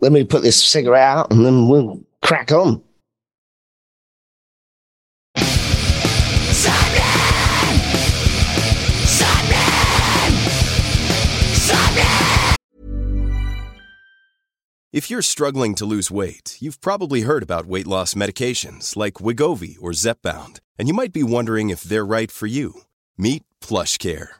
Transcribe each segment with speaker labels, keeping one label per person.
Speaker 1: let me put this cigarette out and then we'll crack on.
Speaker 2: If you're struggling to lose weight, you've probably heard about weight loss medications like Wegovy or Zepbound, and you might be wondering if they're right for you. Meet PlushCare,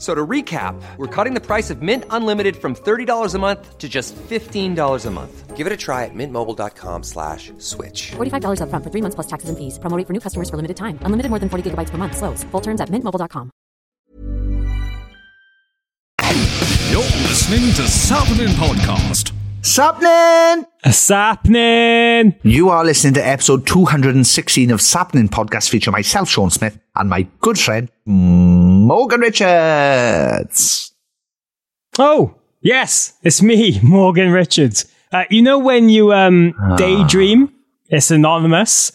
Speaker 3: F- So to recap, we're cutting the price of Mint Unlimited from $30 a month to just $15 a month. Give it a try at mintmobile.com slash switch.
Speaker 4: $45 upfront for three months plus taxes and fees. Promo rate for new customers for limited time. Unlimited more than 40 gigabytes per month. Slows. Full terms at mintmobile.com.
Speaker 5: You're listening to Sappenin Podcast.
Speaker 6: Sapnin!
Speaker 7: Sapnin!
Speaker 6: You are listening to episode 216 of Sapnin Podcast featuring myself, Sean Smith, and my good friend, Morgan Richards.
Speaker 7: Oh, yes, it's me, Morgan Richards. Uh, you know when you um, daydream? It's anonymous.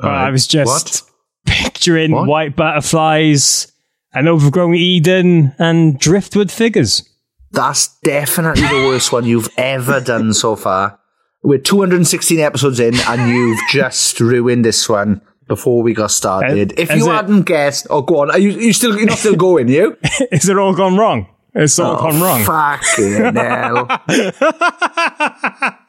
Speaker 7: Uh, I was just picturing
Speaker 6: What?
Speaker 7: white butterflies, an overgrown Eden, and driftwood figures.
Speaker 6: That's definitely the worst one you've ever done so far. We're 216 episodes in, and you've just ruined this one before we got started.
Speaker 7: Uh,
Speaker 6: if you
Speaker 7: it-
Speaker 6: hadn't guessed, oh, go on. Are you, you still, you're not still going, you?
Speaker 7: Is it all gone wrong? It's all gone wrong.
Speaker 6: Fucking hell.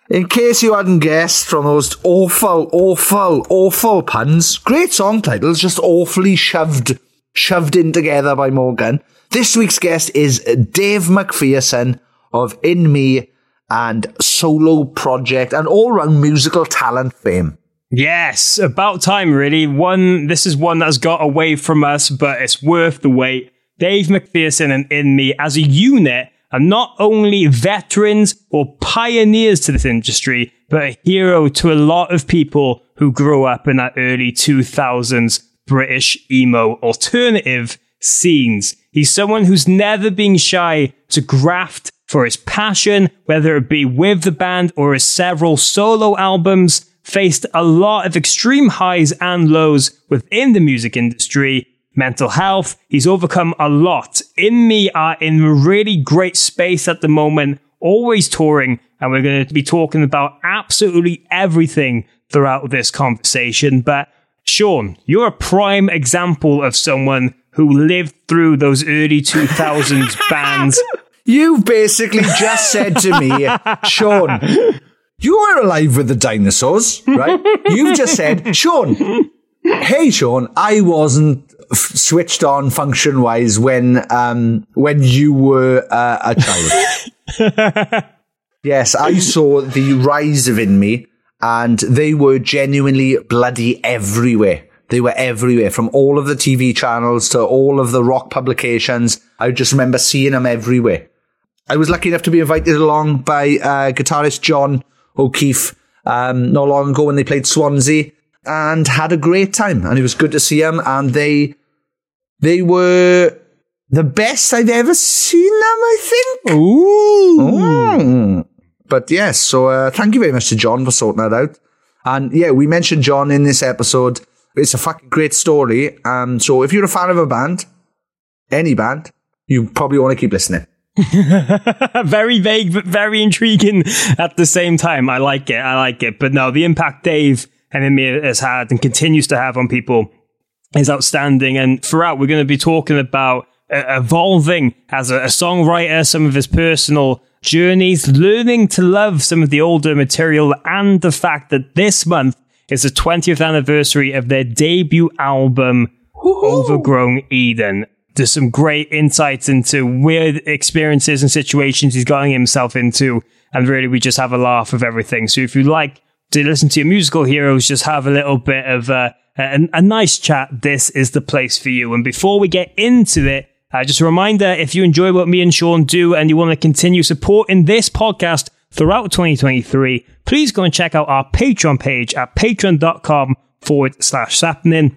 Speaker 6: In case you hadn't guessed from those awful, awful, awful puns, great song titles, just awfully shoved, shoved in together by Morgan. This week's guest is Dave McPherson of In Me and solo project and all round musical talent fame.
Speaker 7: Yes, about time, really. One, this is one that's got away from us, but it's worth the wait. Dave McPherson and In Me as a unit are not only veterans or pioneers to this industry, but a hero to a lot of people who grew up in that early 2000s British emo alternative scenes. He's someone who's never been shy to graft for his passion, whether it be with the band or his several solo albums, faced a lot of extreme highs and lows within the music industry. Mental health, he's overcome a lot. In Me are in a really great space at the moment, always touring, and we're going to be talking about absolutely everything throughout this conversation. But Sean, you're a prime example of someone who lived through those early 2000s bands.
Speaker 6: You've basically just said to me, Sean, you were alive with the dinosaurs, right? You've just said, Sean, hey, Sean, I wasn't f- switched on function wise when, um, when you were uh, a child. yes, I saw the rise of in me and they were genuinely bloody everywhere. They were everywhere from all of the TV channels to all of the rock publications. I just remember seeing them everywhere. I was lucky enough to be invited along by uh, guitarist John O'Keefe um, not long ago when they played Swansea and had a great time. And it was good to see them. And they they were the best I've ever seen them. I think.
Speaker 7: Ooh.
Speaker 6: Mm. But yes, so uh, thank you very much to John for sorting that out. And yeah, we mentioned John in this episode. It's a fucking great story. Um, so if you're a fan of a band, any band, you probably want to keep listening.
Speaker 7: very vague, but very intriguing at the same time. I like it. I like it. But no, the impact Dave and In Me has had and continues to have on people is outstanding. And throughout, we're going to be talking about uh, evolving as a, a songwriter, some of his personal journeys, learning to love some of the older material, and the fact that this month is the 20th anniversary of their debut album, Overgrown Eden. There's some great insights into weird experiences and situations he's getting himself into. And really, we just have a laugh of everything. So if you like to listen to your musical heroes, just have a little bit of uh, a, a nice chat, this is the place for you. And before we get into it, uh, just a reminder if you enjoy what me and Sean do and you want to continue supporting this podcast throughout 2023, please go and check out our Patreon page at patreon.com forward slash sappening.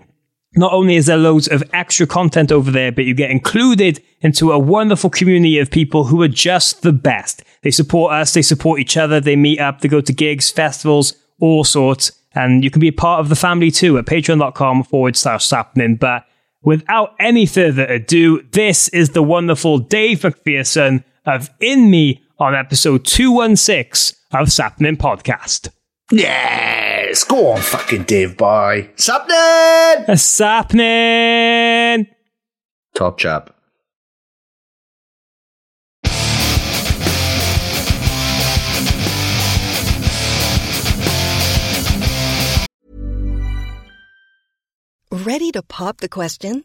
Speaker 7: Not only is there loads of extra content over there, but you get included into a wonderful community of people who are just the best. They support us, they support each other, they meet up, they go to gigs, festivals, all sorts. And you can be a part of the family too at patreon.com forward slash sappening. But without any further ado, this is the wonderful Dave McPherson of In Me on episode 216 of Sappening Podcast.
Speaker 6: Yes, go on, fucking Dave boy. Something.
Speaker 7: A Sappening!
Speaker 6: Top chap.
Speaker 8: Ready to pop the question?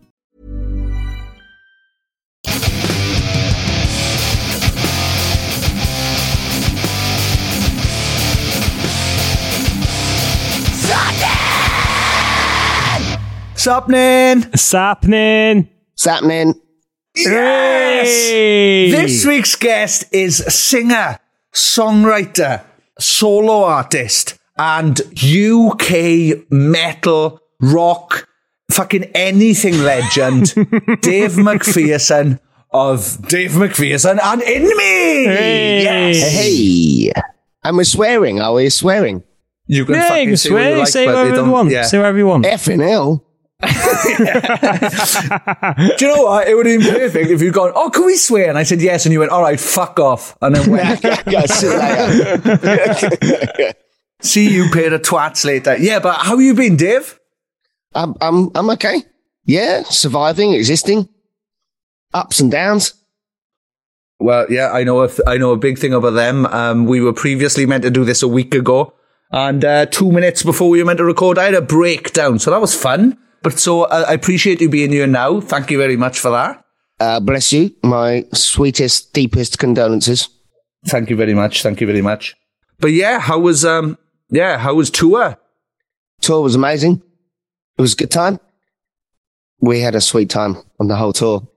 Speaker 6: Sapnin.
Speaker 7: Sappening!
Speaker 1: Sappening.
Speaker 6: Yes.
Speaker 7: Hey!
Speaker 6: This week's guest is singer, songwriter, solo artist, and UK metal, rock, fucking anything legend, Dave McPherson of Dave McPherson and In Me.
Speaker 7: Hey.
Speaker 6: Yes.
Speaker 1: Hey. And we're swearing. Are we swearing?
Speaker 6: You can
Speaker 7: Yeah,
Speaker 6: fucking
Speaker 7: you can
Speaker 6: say you
Speaker 7: swear,
Speaker 6: like,
Speaker 7: say
Speaker 6: but
Speaker 7: whatever you want.
Speaker 6: yeah.
Speaker 7: Say whatever you want.
Speaker 1: Effing hell.
Speaker 6: Do you know what? It would have been perfect if you'd gone, oh, can we swear? And I said yes, and you went, all right, fuck off. And then went,
Speaker 1: see you later.
Speaker 6: see you paid a twats later. Yeah, but how you been, Dave?
Speaker 1: I'm, I'm, I'm okay. Yeah, surviving, existing, ups and downs.
Speaker 6: Well, yeah, I know. A th- I know a big thing about them. Um, we were previously meant to do this a week ago, and uh, two minutes before we were meant to record, I had a breakdown. So that was fun. But so I appreciate you being here now. Thank you very much for that.
Speaker 1: Uh, bless you. My sweetest, deepest condolences.
Speaker 6: Thank you very much. Thank you very much. But yeah, how was um, yeah, how was tour?
Speaker 1: Tour was amazing. It was a good time. We had a sweet time on the whole tour.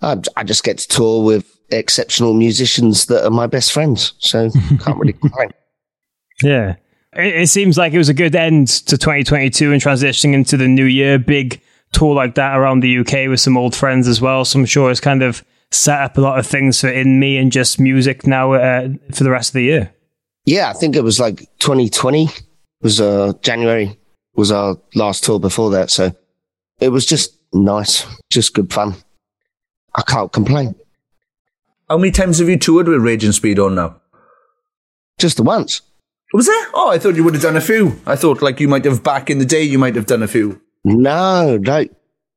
Speaker 1: I, I just get to tour with exceptional musicians that are my best friends. So can't really complain.
Speaker 7: Yeah. It, it seems like it was a good end to 2022 and transitioning into the new year. Big tour like that around the UK with some old friends as well. So I'm sure it's kind of set up a lot of things for in me and just music now uh, for the rest of the year.
Speaker 1: Yeah, I think it was like 2020 was uh January was our last tour before that. So it was just nice, just good fun. I can't complain.
Speaker 6: How many times have you toured with Raging Speedhorn now?
Speaker 1: Just the once.
Speaker 6: Was there? Oh, I thought you would have done a few. I thought like you might have back in the day. You might have done a few.
Speaker 1: No, no.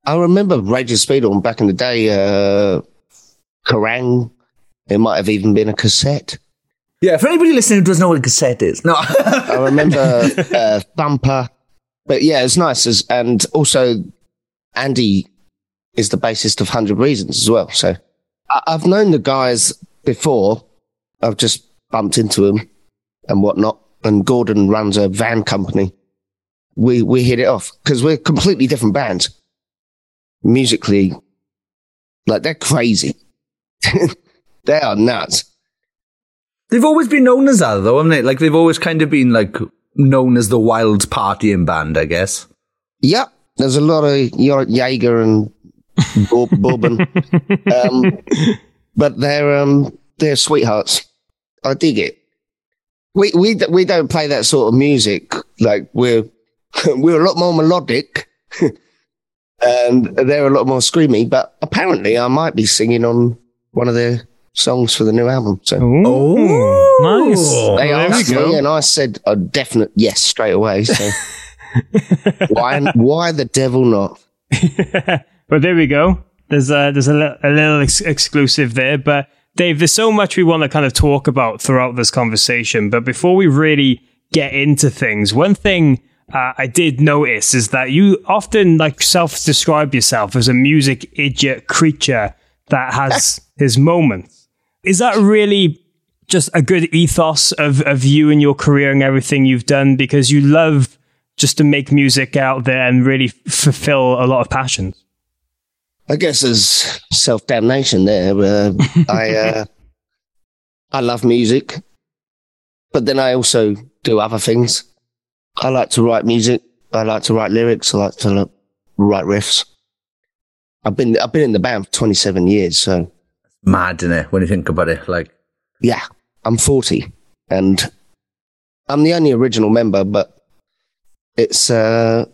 Speaker 1: I remember Raging Speedhorn back in the day, uh, Kerrang, It might have even been a cassette.
Speaker 6: Yeah, for anybody listening who doesn't know what a cassette is, no.
Speaker 1: I remember uh, Thumper, but yeah, it's nice. As, and also, Andy is the bassist of Hundred Reasons as well. So I, I've known the guys before. I've just bumped into them and whatnot. And Gordon runs a van company. We we hit it off because we're completely different bands. Musically, like they're crazy. they are nuts.
Speaker 6: They've always been known as that, though, haven't they? Like, they've always kind of been, like, known as the wild partying band, I guess.
Speaker 1: Yep. There's a lot of Yor- Jaeger and Bou- Bourbon. um, but they're, um, they're sweethearts. I dig it. We, we, we don't play that sort of music. Like we're, we're a lot more melodic and they're a lot more screamy, but apparently I might be singing on one of their songs for the new album. So
Speaker 7: Oh, nice.
Speaker 1: they
Speaker 7: Well,
Speaker 1: asked me, and I said a definite yes straight away. So why, why the devil not?
Speaker 7: But there we go. There's a there's a, li- a little ex- exclusive there. But Dave, there's so much we want to kind of talk about throughout this conversation. But before we really get into things, one thing uh, I did notice is that you often like self-describe yourself as a music idiot creature that has his moments. Is that really just a good ethos of, of you and your career and everything you've done because you love just to make music out there and really fulfill a lot of passions?
Speaker 1: I guess there's self damnation there. Uh, I uh, I love music, but then I also do other things. I like to write music. I like to write lyrics. I like to like, write riffs. I've been I've been in the band for 27 years, so
Speaker 6: Mad, isn't it, when you think about it? Like,
Speaker 1: yeah, I'm 40, and I'm the only original member, but it's uh,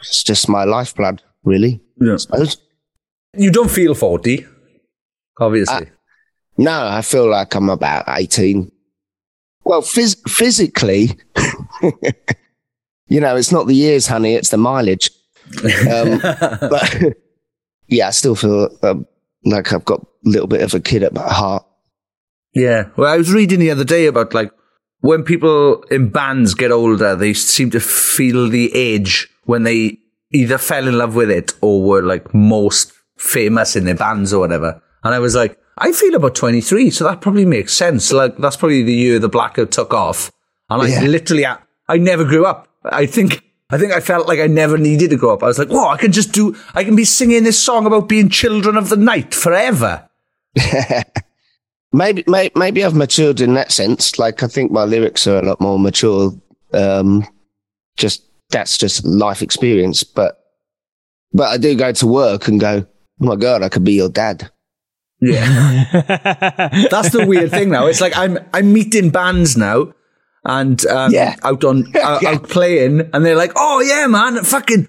Speaker 1: it's just my lifeblood, really.
Speaker 6: Yeah.
Speaker 1: I
Speaker 6: you don't feel 40, obviously.
Speaker 1: No, I feel like I'm about 18. Well, phys- physically, you know, it's not the years, honey, it's the mileage. Um, but yeah, I still feel um, like I've got a little bit of a kid at my heart.
Speaker 6: Yeah. Well, I was reading the other day about like when people in bands get older, they seem to feel the age when they either fell in love with it or were like most famous in their bands or whatever. And I was like, I feel about 23, so that probably makes sense. Like, that's probably the year the blackout took off. And I
Speaker 1: Yeah.
Speaker 6: literally, I, I never grew up. I think, I think I felt like I never needed to grow up. I was like, whoa, I can just do, I can be singing this song about being children of the night forever.
Speaker 1: Maybe, may, maybe I've matured in that sense. Like, I think my lyrics are a lot more mature. Um, just, that's just life experience. But, but I do go to work and go, oh my God, I could be your dad.
Speaker 6: Yeah. That's the weird thing now. It's like I'm I'm meeting bands now, and um,
Speaker 1: Yeah.
Speaker 6: out on out,
Speaker 1: Yeah.
Speaker 6: out playing, and they're like, "Oh yeah, man, fucking."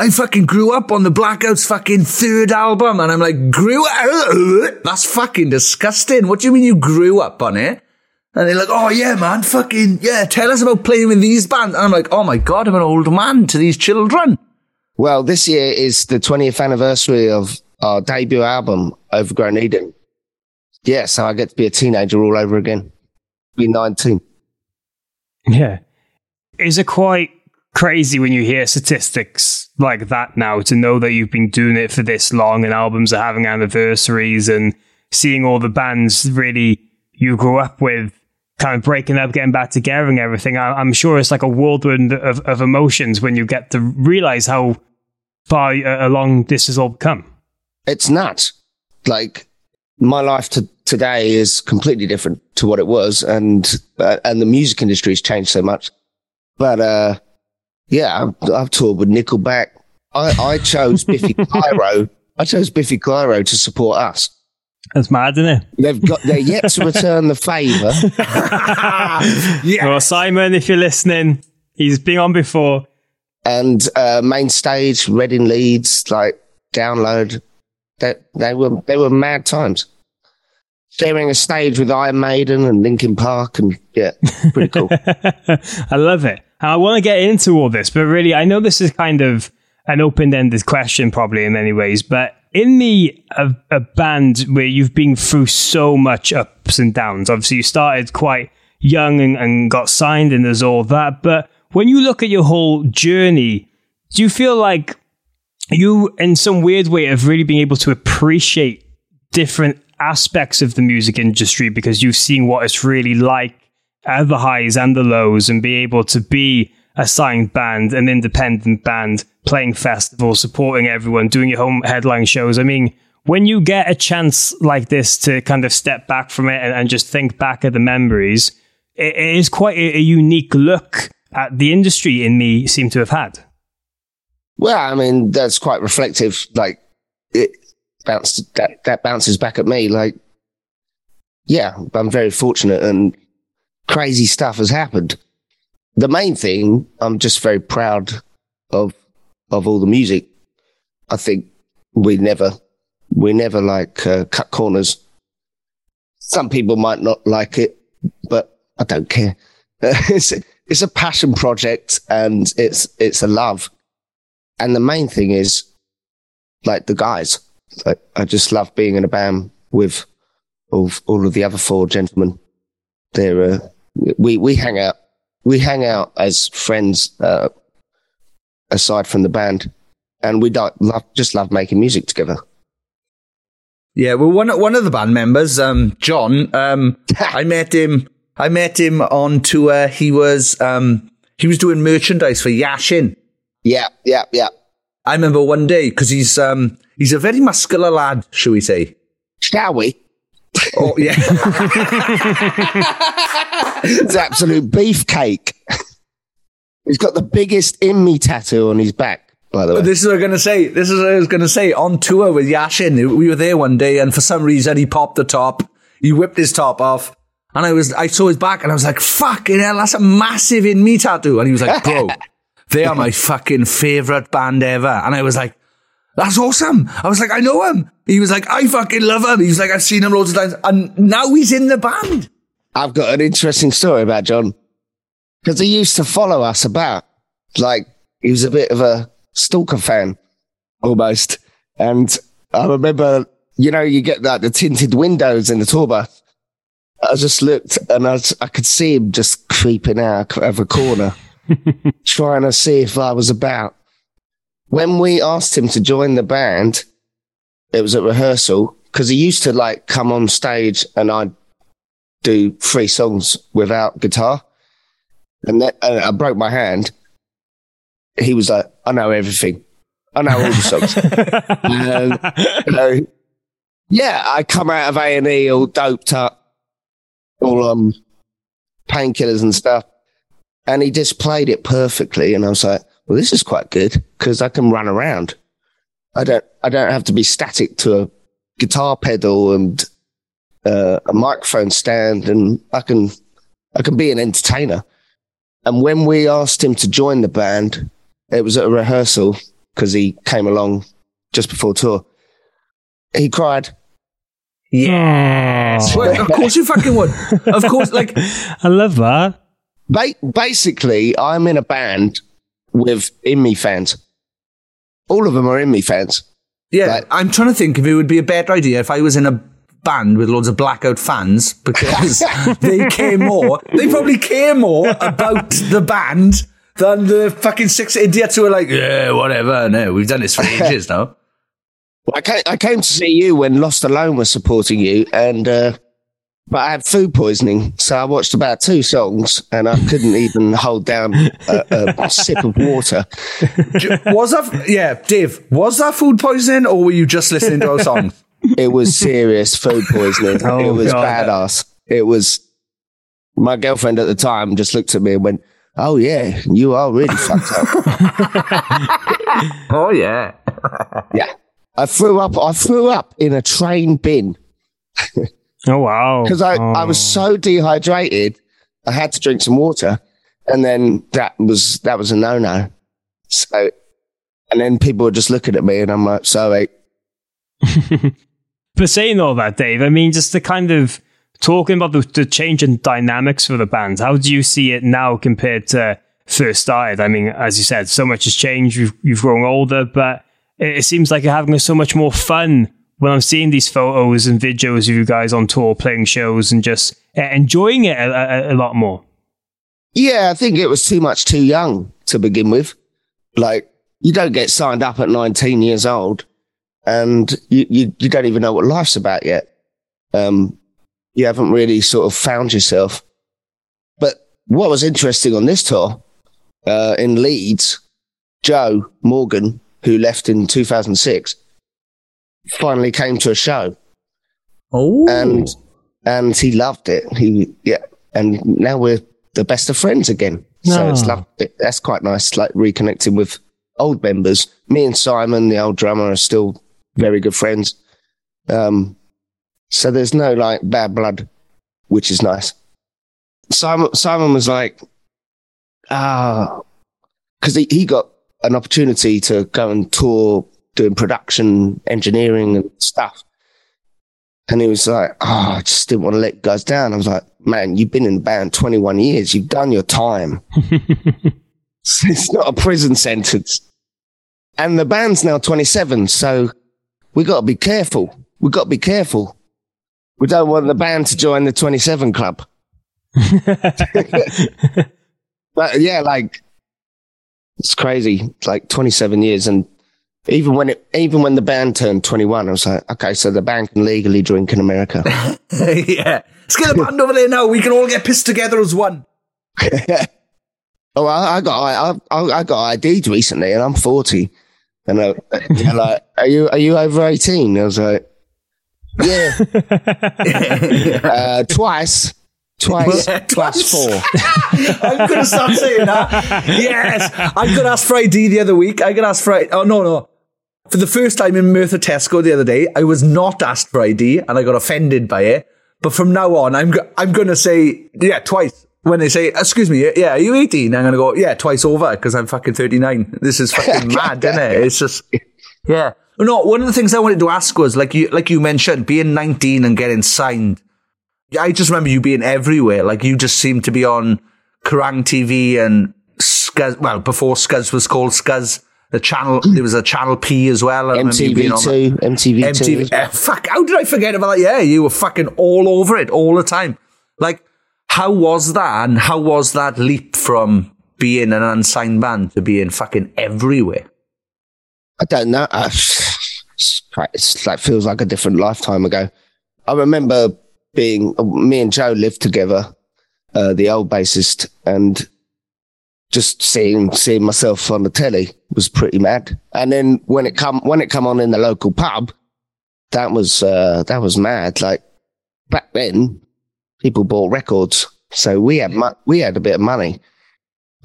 Speaker 6: I fucking grew up on the Blackouts fucking third album, and I'm like, grew up? That's fucking disgusting. What do you mean you grew up on it? And they're like, oh yeah, man, fucking, yeah, tell us about playing with these bands. And I'm like, oh my god, I'm an old man to these children.
Speaker 1: Well, this year is the 20th anniversary of our debut album, Overgrown Eden. Yeah, so I get to be a teenager all over again. Be 19.
Speaker 7: Yeah. Is it quite crazy when you hear statistics like that now to know that you've been doing it for this long and albums are having anniversaries and seeing all the bands really you grew up with kind of breaking up, getting back together and everything? I, I'm sure it's like a whirlwind of, of emotions when you get to realize how far uh, along this has all come.
Speaker 1: It's nuts. Like, my life to today is completely different to what it was, and uh, and the music industry has changed so much. But uh, yeah, I've, I've toured with Nickelback. I, I chose Biffy Clyro. I chose Biffy Clyro to support us.
Speaker 7: That's mad, isn't it?
Speaker 1: They've got they're yet to return the favour. Yeah.
Speaker 7: Well, Simon, if you're listening, he's been on before.
Speaker 1: And uh, main stage, Reading Leeds, like download. That they were they were mad times. Sharing a stage with Iron Maiden and Linkin Park, and yeah, pretty cool.
Speaker 7: I love it. I want to get into all this, but really, I know this is kind of an open ended question, probably in many ways. But in the a, a band where you've been through so much ups and downs, obviously you started quite young and, and got signed, and there's all that. But when you look at your whole journey, do you feel like you, in some weird way, have really been able to appreciate different aspects of the music industry because you've seen what it's really like at the highs and the lows and be able to be a signed band, an independent band, playing festivals, supporting everyone, doing your home headline shows. I mean, when you get a chance like this to kind of step back from it and, and just think back at the memories, it, it is quite a, a unique look at the industry in me seem to have had.
Speaker 1: Well, I mean, that's quite reflective. Like it bounced, that, that bounces back at me. Like, yeah, I'm very fortunate and crazy stuff has happened. The main thing, I'm just very proud of, of all the music. I think we never, we never like uh, cut corners. Some people might not like it, but I don't care. it's, it's a passion project and it's, it's a love. And the main thing is like the guys. Like, I just love being in a band with all, all of the other four gentlemen. They're, uh, we, we hang out, we hang out as friends, uh, aside from the band and we love, just love making music together.
Speaker 6: Yeah, well, one one of the band members, um, John, um, I met him. I met him on tour. He was um, he was doing merchandise for Yashin.
Speaker 1: Yeah, yeah, yeah.
Speaker 6: I remember one day because he's um, he's a very muscular lad, shall we say?
Speaker 1: Shall we?
Speaker 6: Oh yeah,
Speaker 1: It's absolute beefcake. He's got the biggest in me tattoo on his back, by the way.
Speaker 6: This is what I'm going to say. This is what I was going to say. On tour with Yashin, we were there one day, and for some reason, he popped the top. He whipped his top off, and I was, I saw his back, and I was like, "Fucking hell, that's a massive in me tattoo." And he was like, "Bro, they are my fucking favorite band ever." And I was like, "That's awesome." I was like, "I know him." He was like, "I fucking love him." He was like, "I've seen him loads of times," and now he's in the band.
Speaker 1: I've got an interesting story about John because he used to follow us about. Like he was a bit of a stalker fan almost. And I remember, you know, you get like the tinted windows in the tour bus. I just looked and I, I could see him just creeping out of a corner, trying to see if I was about. When we asked him to join the band, it was at rehearsal because he used to like come on stage and I'd do three songs without guitar. And, that, and I broke my hand. He was like, I know everything. I know all the songs. and, you know, yeah, I come out of A and E all doped up, all um painkillers and stuff, and he just played it perfectly. And I was like, well, this is quite good because I can run around. I don't, I don't have to be static to a guitar pedal and uh, a microphone stand, and I can, I can be an entertainer. And when we asked him to join the band, it was at a rehearsal because he came along just before tour. He cried.
Speaker 6: Yes. Oh. Well, of course you fucking would. Of course, like
Speaker 7: I love that.
Speaker 1: Ba- basically, I'm in a band with In Me fans. All of them are In Me fans.
Speaker 6: Yeah,
Speaker 1: Like-
Speaker 6: I'm trying to think if it would be a better idea if I was in a band with loads of blackout fans because they care more. They probably care more about the band than the fucking six idiots who are like, yeah, whatever. No, we've done this for ages now.
Speaker 1: I came, I came to see you when Lost Alone was supporting you, and uh, but I had food poisoning, so I watched about two songs, and I couldn't even hold down a, a sip of water.
Speaker 6: Was that, yeah, Dave, was that food poisoning or were you just listening to a song?
Speaker 1: It was serious food poisoning.
Speaker 7: Oh,
Speaker 1: it was
Speaker 7: God.
Speaker 1: badass. It was. My girlfriend at the time just looked at me and went, "Oh yeah, you are really fucked up."
Speaker 6: Oh, yeah.
Speaker 1: yeah, I threw up. I threw up in a train bin.
Speaker 7: Oh wow!
Speaker 1: because I, I was
Speaker 7: Oh.
Speaker 1: so dehydrated, I had to drink some water, and then that was that was a no no. So, and then people were just looking at me, and I'm like, sorry.
Speaker 7: But saying all that, Dave, I mean, just the kind of talking about the, the change in dynamics for the band. How do you see it now compared to first started? I mean, as you said, so much has changed. You've, you've grown older, but it, seems like you're having so much more fun when I'm seeing these photos and videos of you guys on tour playing shows and just uh, enjoying it a, a, a lot more.
Speaker 1: Yeah, I think it was too much too young to begin with. Like, you don't get signed up at 19 years old and you, you, you don't even know what life's about yet. Um, you haven't really sort of found yourself. But what was interesting on this tour, uh, in Leeds, Joe Morgan, who left in 2006, finally came to a show.
Speaker 6: Oh.
Speaker 1: And, and he loved it. He, yeah. And now we're the best of friends again. So it's
Speaker 7: Ah.
Speaker 1: love, it, that's quite nice, like reconnecting with old members. Me and Simon, the old drummer, are still very good friends. Um, so there's no like bad blood, which is nice. Simon, Simon was like, ah, because he, he got an opportunity to go and tour doing production, engineering and stuff. And he was like, oh, I just didn't want to let guys down. I was like, man, you've been in the band 21 years. You've done your time. it's not a prison sentence. And the band's now 27. So we got to be careful. We got to be careful. We don't want the band to join the 27 club. but yeah, like it's crazy. It's like 27 years. And even when it, even when the band turned 21, I was like, okay, so the band can legally drink in America.
Speaker 6: yeah. Let's get the band over there now. We can all get pissed together as one.
Speaker 1: Oh, I, I got I, I, I got ID'd recently, and I'm 40. And uh, they're like, "Are you are you over 18?" I was like, "Yeah, uh, twice, twice,
Speaker 6: Yeah,
Speaker 1: twice four."
Speaker 6: I'm going to start saying that. Yes. I got asked for ID the other week. I got asked for ID. Oh, no, no. For the first time in Merthyr Tesco the other day, I was not asked for ID and I got offended by it. But from now on, I'm, go- I'm going to say, yeah, twice. When they say, excuse me, yeah, are you 18? I'm going to go, yeah, twice over because I'm fucking 39. This is fucking mad, isn't it? It's just, yeah. No, one of the things I wanted to ask was, like you, like you mentioned, being 19 and getting signed. I just remember you being everywhere. Like you just seemed to be on Kerrang TV and Scuzz. Well, before Scuzz was called Scuzz, the channel there was a Channel P as well. I remember you being on
Speaker 1: MTV2, MTV2.
Speaker 6: MTV. eh, fuck, how did I forget about that? Yeah, you were fucking all over it all the time. Like, how was that? And how was that leap from being an unsigned band to being fucking everywhere?
Speaker 1: I don't know. Uh, it's, it's like feels like a different lifetime ago. I remember being me and Joe lived together, uh, the old bassist, and just seeing seeing myself on the telly was pretty mad. And then when it come when it come on in the local pub, that was uh, that was mad. Like back then, people bought records, so we had mo- we had a bit of money.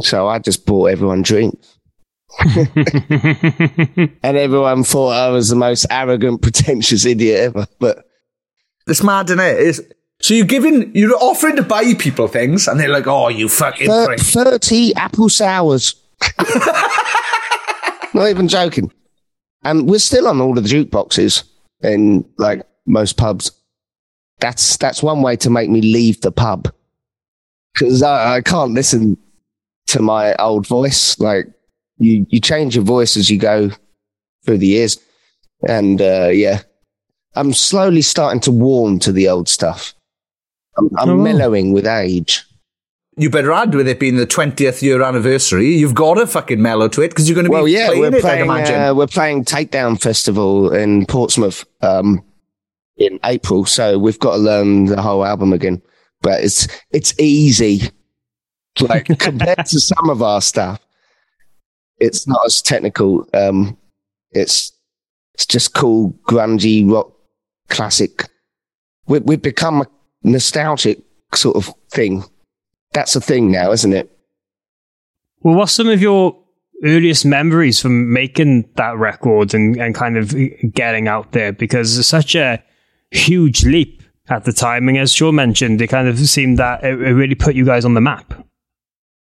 Speaker 1: So I just bought everyone drinks. and everyone thought I was the most arrogant, pretentious idiot ever. But
Speaker 6: It's mad, isn't it? It's, so you're giving, you're offering to buy people things, and they're like, "Oh, you fucking
Speaker 1: thir-
Speaker 6: prick."
Speaker 1: 30 apple sours. Not even joking. And we're still on all of the jukeboxes in like most pubs. That's that's one way to make me leave the pub because I, I can't listen to my old voice. Like you, you change your voice as you go through the years, and uh, yeah, I'm slowly starting to warm to the old stuff. I'm, I'm
Speaker 7: Oh.
Speaker 1: mellowing with age.
Speaker 6: You better add with it being the 20th year anniversary. You've got to fucking mellow to it because you're going to be
Speaker 1: Well, yeah,
Speaker 6: playing
Speaker 1: we're
Speaker 6: it,
Speaker 1: playing.
Speaker 6: I'd imagine.
Speaker 1: Uh, we're playing Takedown Festival in Portsmouth um, in April, so we've got to learn the whole album again. But it's it's easy, like compared to some of our stuff. It's not as technical. Um, it's it's just cool, grungy rock, classic. We, we've become a nostalgic sort of thing. That's a thing now, isn't it?
Speaker 7: Well, what's some of your earliest memories from making that record and, and kind of getting out there? Because it's such a huge leap at the time. And as Sean mentioned, it kind of seemed that it, it really put you guys on the map.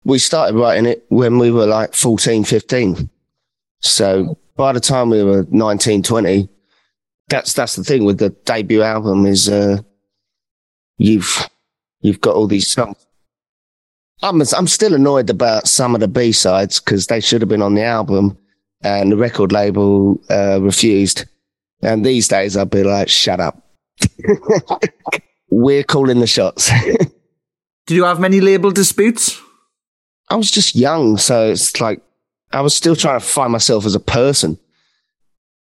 Speaker 1: we started writing it when we were like 14, 15. So by the time we were 19, 20, that's, that's the thing with the debut album is, uh, you've, you've got all these songs. I'm, I'm still annoyed about some of the B sides because they should have been on the album and the record label uh, refused. And these days, I'd be like, "Shut up." We're calling the shots.
Speaker 6: Did you have many label disputes?
Speaker 1: I was just young, so it's like I was still trying to find myself as a person.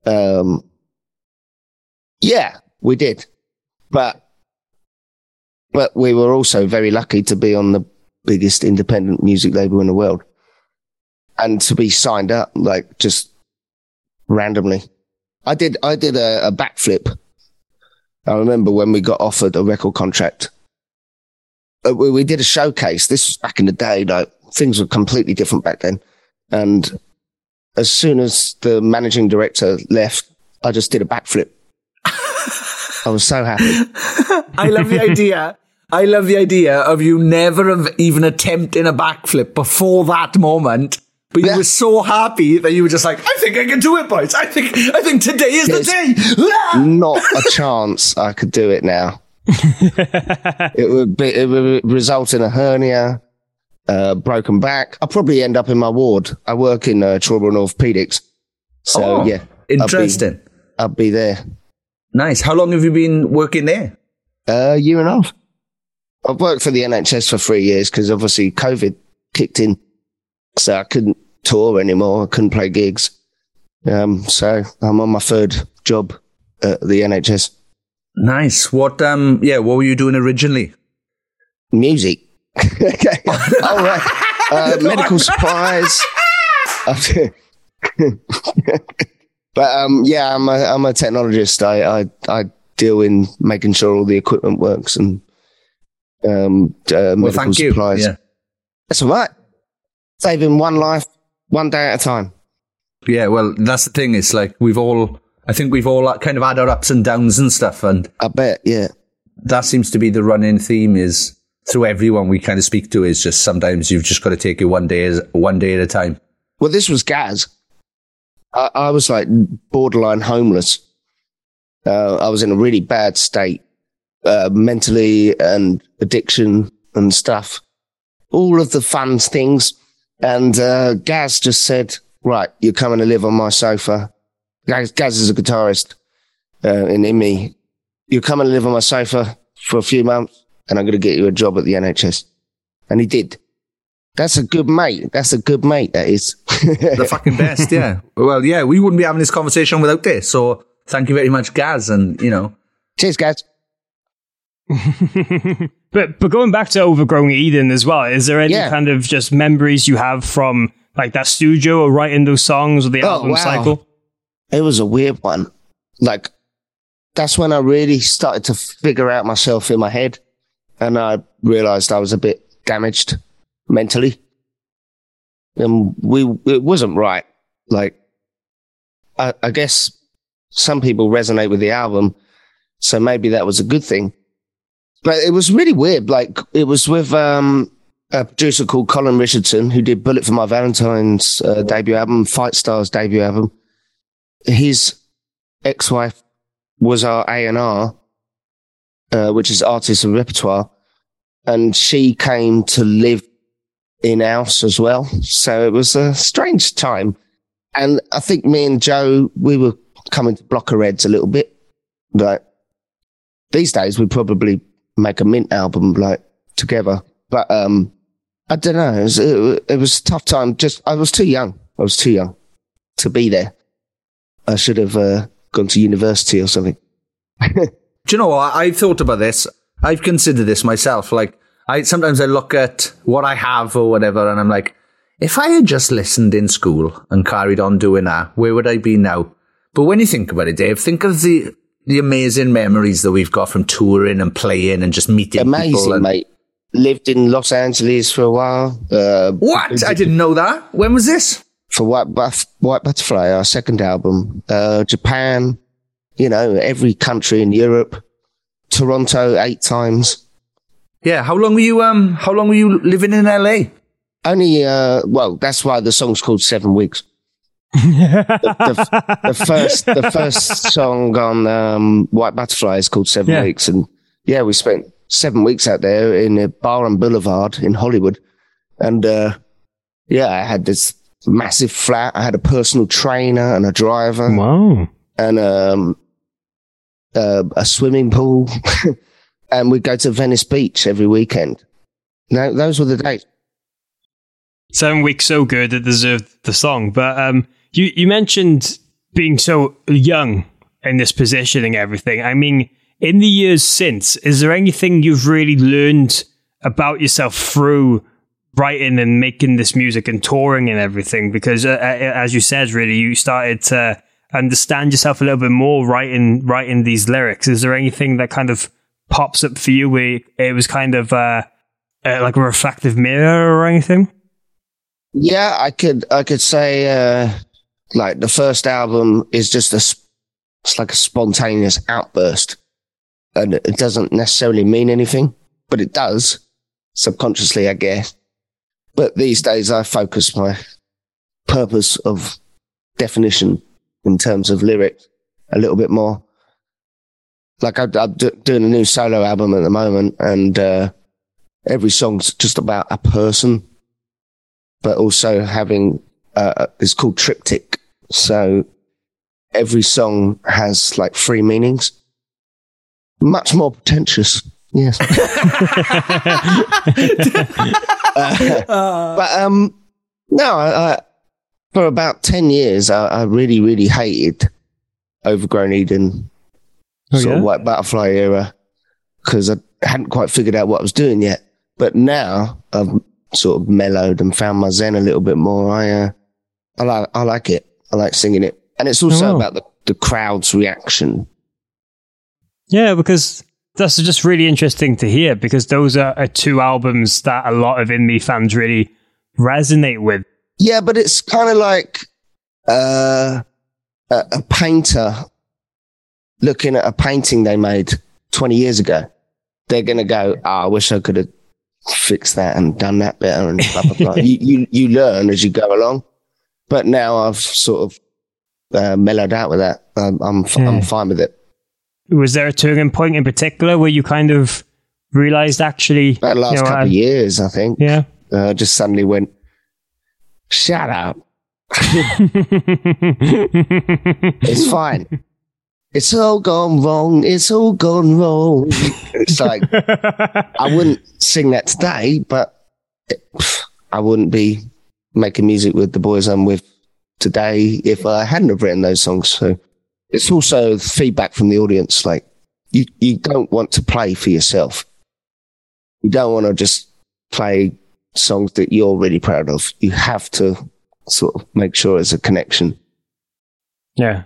Speaker 1: Um, yeah, we did, but but we were also very lucky to be on the biggest independent music label in the world, and to be signed up like just randomly. I did I did a, a backflip. I remember when we got offered a record contract. Uh, we, we did a showcase. This was back in the day. Like things were completely different back then. And as soon as the managing director left, I just did a backflip. I was so happy.
Speaker 6: I love the idea. I love the idea of you never have even attempting a backflip before that moment. But you
Speaker 1: Yeah.
Speaker 6: were so happy that you were just like, I think I can do it, boys. I think I think today is the day. Ah!
Speaker 1: Not a chance I could do it now. it would be, it would result in a hernia, uh, broken back. I'll probably end up in my ward. I work in uh, trauma and orthopedics. So
Speaker 6: Oh,
Speaker 1: yeah.
Speaker 6: interesting.
Speaker 1: I'll be, I'll be there.
Speaker 6: Nice. How long have you been working there?
Speaker 1: A year and a half. I've worked for the NHS for three years because obviously COVID kicked in. So I couldn't tour anymore. I couldn't play gigs. Um, so I'm on my third job at the NHS.
Speaker 6: Nice. What um yeah, what were you doing originally?
Speaker 1: Music. okay. All right. Uh, medical supplies. but um, yeah, I'm a, I'm a technologist. I, I, I deal in making sure all the equipment works and um, uh, medical
Speaker 6: Well, thank you.
Speaker 1: supplies.
Speaker 6: Yeah.
Speaker 1: That's all right. Saving one life, one day at a time.
Speaker 6: Yeah, well, that's the thing. It's like we've all, I think we've all kind of had our ups and downs and stuff, and
Speaker 1: I bet, yeah.
Speaker 6: that seems to be the running theme. Is through everyone we kind of speak to is just sometimes you've just got to take it one day, as- one day at a time.
Speaker 1: Well, this was Gaz. I, I was like borderline homeless. Uh, I was in a really bad state, uh, mentally and addiction and stuff. All of the fun things. And uh, Gaz just said, right, you're coming to live on my sofa. Gaz, Gaz is a guitarist uh, in IMI. You're coming to live on my sofa for a few months and I'm going to get you a job at the NHS. And he did. That's a good mate. That's a good mate, that is.
Speaker 6: The fucking best, yeah. Well, yeah, we wouldn't be having this conversation without this. So thank you very much, Gaz, and you know,
Speaker 1: Cheers, Gaz.
Speaker 7: But but going back to Overgrown Eden as well, is there any
Speaker 1: Yeah.
Speaker 7: kind of just memories you have from like that studio or writing those songs or the
Speaker 1: Oh,
Speaker 7: album
Speaker 1: wow.
Speaker 7: cycle?
Speaker 1: It was a weird one. Like, that's when I really started to figure out myself in my head. And I realized I was a bit damaged mentally. And we, it wasn't right. Like, I, I guess some people resonate with the album. So maybe that was a good thing. But it was really weird. Like, it was with, um, a producer called Colin Richardson, who did Bullet for My Valentine's uh, debut album, Fightstar's debut album his ex-wife was our A&R, uh, which is artists and repertoire. And she came to live in house as well. So it was a strange time. And I think me and Joe, we were coming to blocker heads a little bit. Like these days, we'd probably make a mint album like together. But, um, I don't know. It was, it, it was a tough time. Just, I was too young. I was too young to be there. I should have uh, gone to university or something.
Speaker 6: Do you know what? I've thought about this. I've considered this myself. Like, I sometimes I look at what I have or whatever, and I'm like, if I had just listened in school and carried on doing that, where would I be now? But when you think about it, Dave, think of the the amazing memories that we've got from touring and playing and just meeting people.
Speaker 1: Amazing, mate. Lived in Los Angeles for a while. Uh,
Speaker 6: What? I didn't know that. When was this?
Speaker 1: For White, Buff- White Butterfly, our second album. Uh, Japan, you know, every country in Europe. Toronto eight times.
Speaker 6: Yeah. How long were you? Um. How long were you living in LA?
Speaker 1: Only, uh, well, that's why the song's called Seven Weeks. the, the, the first, the first song on um, White Butterfly is called Seven
Speaker 7: Yeah.
Speaker 1: Weeks, and yeah, we spent seven weeks out there in a bar on Boulevard in Hollywood, and uh, yeah, I had this massive flat. I had a personal trainer and a driver
Speaker 7: Wow.
Speaker 1: and um, uh, a swimming pool. and we'd go to Venice Beach every weekend. No, those were the days.
Speaker 7: Seven weeks so good it deserved the song. But um, you you mentioned being so young in this position and everything. I mean, in the years since, is there anything you've really learned about yourself through writing and making this music and touring and everything? Because uh, uh, as you said, really, you started to understand yourself a little bit more writing writing these lyrics. Is there anything that kind of pops up for you where it was kind of uh, uh, like a reflective mirror or anything?
Speaker 1: Yeah, I could, I could say, uh, like the first album is just a, it's like a spontaneous outburst and it doesn't necessarily mean anything, but it does subconsciously, I guess. But these days I focus my purpose of definition in terms of lyrics a little bit more. Like I'm, I'm do- doing a new solo album at the moment and, uh, every song's just about a person but also having uh, it's called triptych. So every song has like three meanings. Much more pretentious, yes. Uh, but um, no, I, I, for about ten years, I, I really, really hated Overgrown Eden,
Speaker 7: Oh,
Speaker 1: sort
Speaker 7: yeah?
Speaker 1: of White Butterfly era, because I hadn't quite figured out what I was doing yet. But now I've sort of mellowed and found my zen a little bit more. I, uh, I like, I like it. I like singing it, and it's also
Speaker 7: Oh, wow.
Speaker 1: about the, the crowd's reaction.
Speaker 7: Yeah, because that's just really interesting to hear because those are, are two albums that a lot of indie fans really resonate with.
Speaker 1: Yeah, but it's kind of like uh, a, a painter looking at a painting they made 20 years ago. They're going to go, oh, I wish I could have fixed that and done that better and blah, blah, blah. you, you, you learn as you go along. But now I've sort of uh, mellowed out with that. I'm, I'm, f-
Speaker 7: Yeah.
Speaker 1: I'm fine with it.
Speaker 7: Was there a turning point in particular where you kind of realized actually,
Speaker 1: That last
Speaker 7: you know,
Speaker 1: couple
Speaker 7: I-
Speaker 1: of years, I think,
Speaker 7: yeah,
Speaker 1: uh, just suddenly went, shut up. It's fine. It's all gone wrong. It's all gone wrong. It's like, I wouldn't sing that today, but it, I wouldn't be making music with the boys I'm with today if I hadn't have written those songs. So it's also feedback from the audience. Like you, you don't want to play for yourself. You don't want to just play songs that you're really proud of. You have to sort of make sure there's a connection.
Speaker 7: yeah,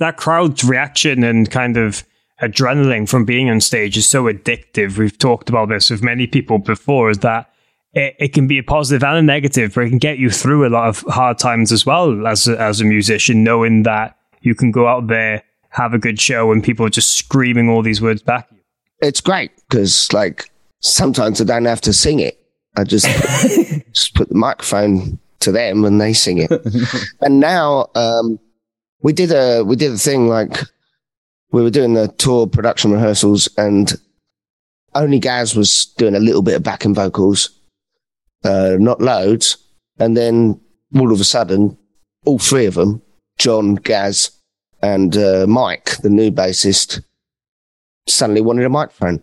Speaker 7: that crowd's reaction and kind of adrenaline from being on stage is so addictive. We've talked about this with many people before. Is that it, it can be a positive and a negative, but it can get you through a lot of hard times as well as a, as a musician, knowing that you can go out there, have a good show, and people are just screaming all these words back. at you.
Speaker 1: It's great because like sometimes I don't have to sing it. I just just put the microphone to them and they sing it. and now um, we did a we did a thing like we were doing the tour production rehearsals and only Gaz was doing a little bit of backing vocals, uh, not loads. And then all of a sudden, all three of them, John, Gaz, and uh, Mike, the new bassist, suddenly wanted a microphone.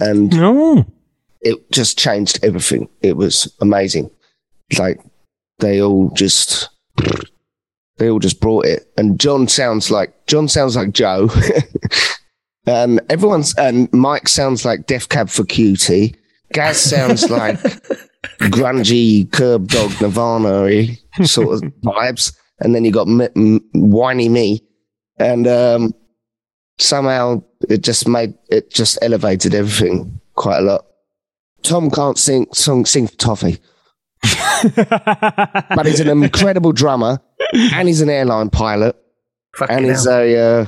Speaker 1: And
Speaker 7: No.
Speaker 1: it just changed everything. It was amazing. Like they all just they all just brought it. And John sounds like John sounds like Joe. and everyone's and Mike sounds like Death Cab for Cutie. Gaz sounds like grungy curb dog Nirvana sort of vibes. And then you got m- m- whiny me. And um, somehow it just made it just elevated everything quite a lot. Tom can't sing song sing for toffee, but he's an incredible drummer, and he's an airline pilot,
Speaker 6: Fucking
Speaker 1: and he's
Speaker 6: hell.
Speaker 1: a uh,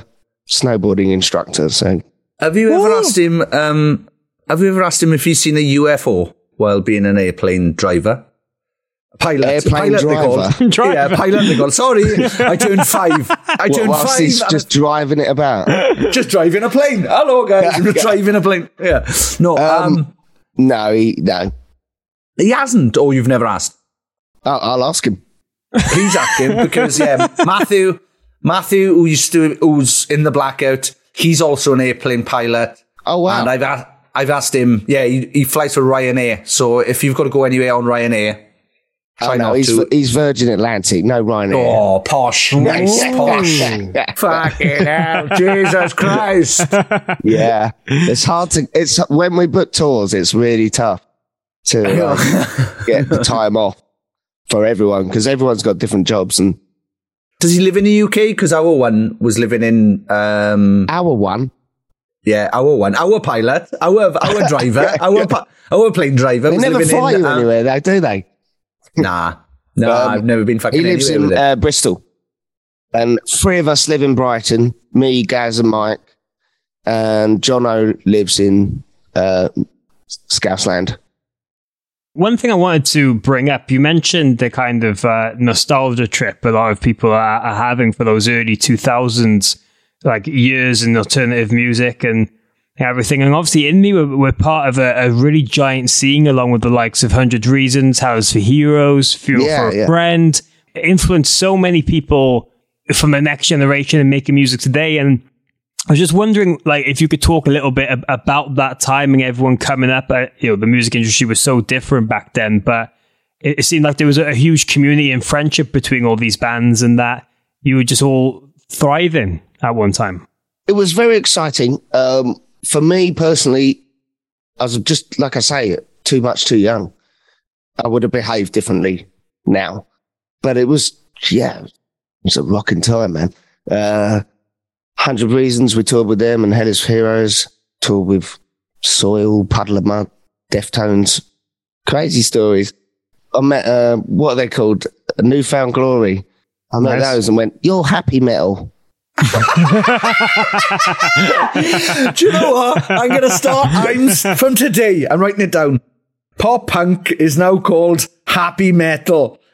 Speaker 1: snowboarding instructor. So
Speaker 6: Have you ever asked him? Um, have you ever asked him if he's seen a UFO while being an airplane driver? Pilot,
Speaker 1: Airplane
Speaker 6: pilot
Speaker 1: driver.
Speaker 7: Driver.
Speaker 6: Yeah, pilot they call. Sorry, I turned five. I
Speaker 1: what,
Speaker 6: turned
Speaker 1: whilst
Speaker 6: five.
Speaker 1: he's just driving it about.
Speaker 6: Just driving a plane. Hello, guys.
Speaker 1: Yeah.
Speaker 6: driving a plane. Yeah. No, um,
Speaker 1: Um, no, he no.
Speaker 6: he hasn't. Or you've never asked.
Speaker 1: I'll, I'll ask him.
Speaker 6: Please ask him because yeah, Matthew, Matthew, who used to, who's in the blackout, he's also an airplane pilot.
Speaker 1: Oh wow!
Speaker 6: And I've asked, I've asked him. Yeah, he, he flies for Ryanair. So if you've got to go anywhere on Ryanair,
Speaker 1: Oh,
Speaker 6: try
Speaker 1: no,
Speaker 6: not
Speaker 1: he's,
Speaker 6: to.
Speaker 1: he's Virgin Atlantic, no Ryanair.
Speaker 6: Oh, posh, nice, posh. Fucking hell, Jesus Christ!
Speaker 1: Yeah, it's hard to. It's when we book tours, it's really tough to um, get the time off for everyone because everyone's got different jobs and
Speaker 6: Does he live in the UK? Because our one was living in. um
Speaker 1: our one.
Speaker 6: Yeah, our one, our pilot, our our driver, our our plane driver.
Speaker 1: They never fly
Speaker 6: in,
Speaker 1: you
Speaker 6: uh,
Speaker 1: anywhere, though, do they?
Speaker 6: Nah, no,
Speaker 1: Um,
Speaker 6: I've never been fucking
Speaker 1: He lives in uh, Bristol, and three of us live in Brighton. Me, Gaz, and Mike, and Jono lives in uh, Scousland.
Speaker 7: One thing I wanted to bring up, you mentioned the kind of uh, nostalgia trip a lot of people are, are having for those early 2000s, like years in alternative music and everything. And obviously, in me, we're, we're part of a, a really giant scene along with the likes of 100 Reasons, Hell Is for Heroes, Funeral
Speaker 1: Yeah,
Speaker 7: for a
Speaker 1: yeah.
Speaker 7: Friend, influenced so many people from the next generation and making music today. And I was just wondering, like, if you could talk a little bit ab- about that timing, everyone coming up. Uh, you know, the music industry was so different back then, but it, it seemed like there was a, a huge community and friendship between all these bands, and that you were just all thriving at one time.
Speaker 1: It was very exciting. Um, for me personally, I was just like I say, too much too young. I would have behaved differently now, but it was yeah, it was a rocking time, man. Uh, Hundred Reasons, we toured with them, and Hellish Heroes toured with Soil, Puddle of Mudd, Deftones, crazy stories. I met uh, what are they called? New Found Glory. I met
Speaker 7: Nice.
Speaker 1: those and went, "You're happy metal."
Speaker 6: Do you know what? I'm going to start. I'm from today. I'm writing it down. Pop punk is now called happy metal.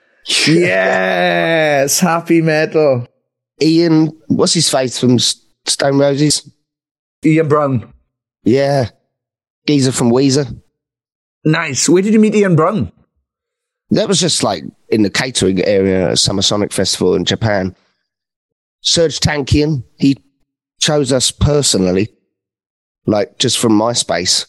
Speaker 6: Yes, happy metal.
Speaker 1: Ian, what's his face from Stone Roses?
Speaker 6: Ian Brown.
Speaker 1: Yeah. Geezer from Weezer.
Speaker 6: Nice. Where did you meet Ian Brown?
Speaker 1: That was just like in the catering area at Summer Sonic Festival in Japan. Serj Tankian, he chose us personally, like just from MySpace.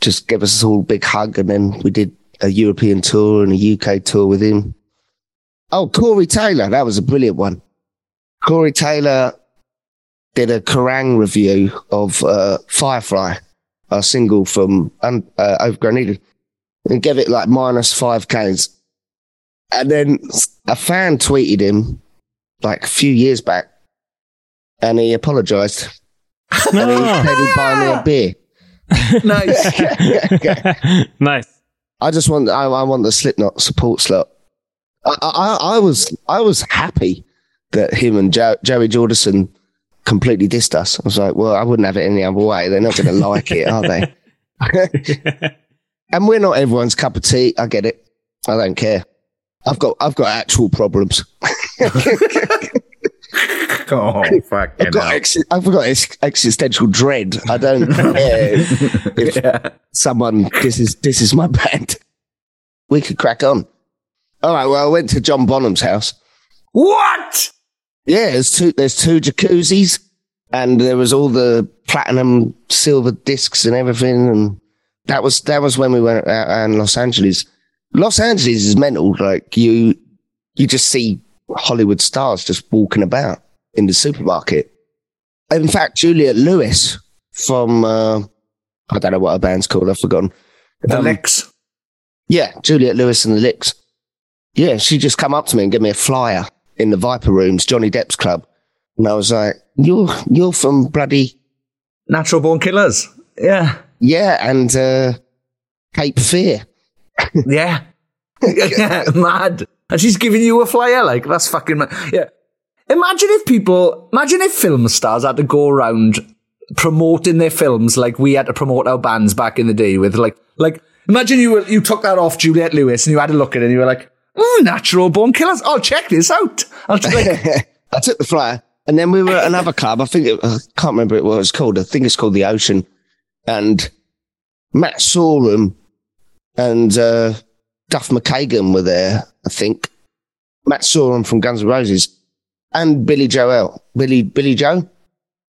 Speaker 1: Just gave us all a big hug and then we did a European tour and a UK tour with him. Oh, Corey Taylor, that was a brilliant one. Corey Taylor did a Kerrang review of uh, Firefly, a single from um, uh, Overgrown Eden and gave it like minus five Ks. And then a fan tweeted him like a few years back and he apologized. and he said he'd buy me a beer.
Speaker 6: Nice.
Speaker 7: nice.
Speaker 1: I just want, I, I want the Slipknot support slot. I, I, I was, I was happy that him and jo- Joey Jordison completely dissed us. I was like, well, I wouldn't have it any other way. They're not going to like it, are they? and we're not everyone's cup of tea. I get it. I don't care. I've got, I've got actual problems.
Speaker 6: oh, fucking
Speaker 1: I've got, ex- I've got ex- existential dread. I don't care if someone this is this is my band. We could crack on. All right. Well, I went to John Bonham's house.
Speaker 6: What?
Speaker 1: Yeah, there's two. There's two jacuzzis, and there was all the platinum silver discs and everything. And that was that was when we went out in Los Angeles. Los Angeles is mental. Like you, you just see Hollywood stars just walking about in the supermarket. In fact, Juliette Lewis from uh, I don't know what her band's called. I've forgotten.
Speaker 6: The
Speaker 1: Um,
Speaker 6: Licks.
Speaker 1: yeah, Juliette Lewis and the Licks. Yeah, she just come up to me and gave me a flyer in the Viper Rooms, Johnny Depp's club. And I was like, You're you're from bloody
Speaker 6: Natural Born Killers. Yeah.
Speaker 1: Yeah, and uh Cape Fear.
Speaker 6: Yeah. yeah, mad. And she's giving you a flyer, like, that's fucking mad. Yeah. Imagine if people, imagine if film stars had to go around promoting their films like we had to promote our bands back in the day with like, like, imagine you were, you took that off Juliette Lewis and you had a look at it and you were like, oh, natural born killers. I'll check this out. I'll like,
Speaker 1: I took the flyer and then we were at another club. I think it, I can't remember what it was called. I think it's called the Ocean. And Matt Sorum and uh, Duff McKagan were there, I think. Matt Sorum from Guns N' Roses, and Billy Joel, Billy Billie Joe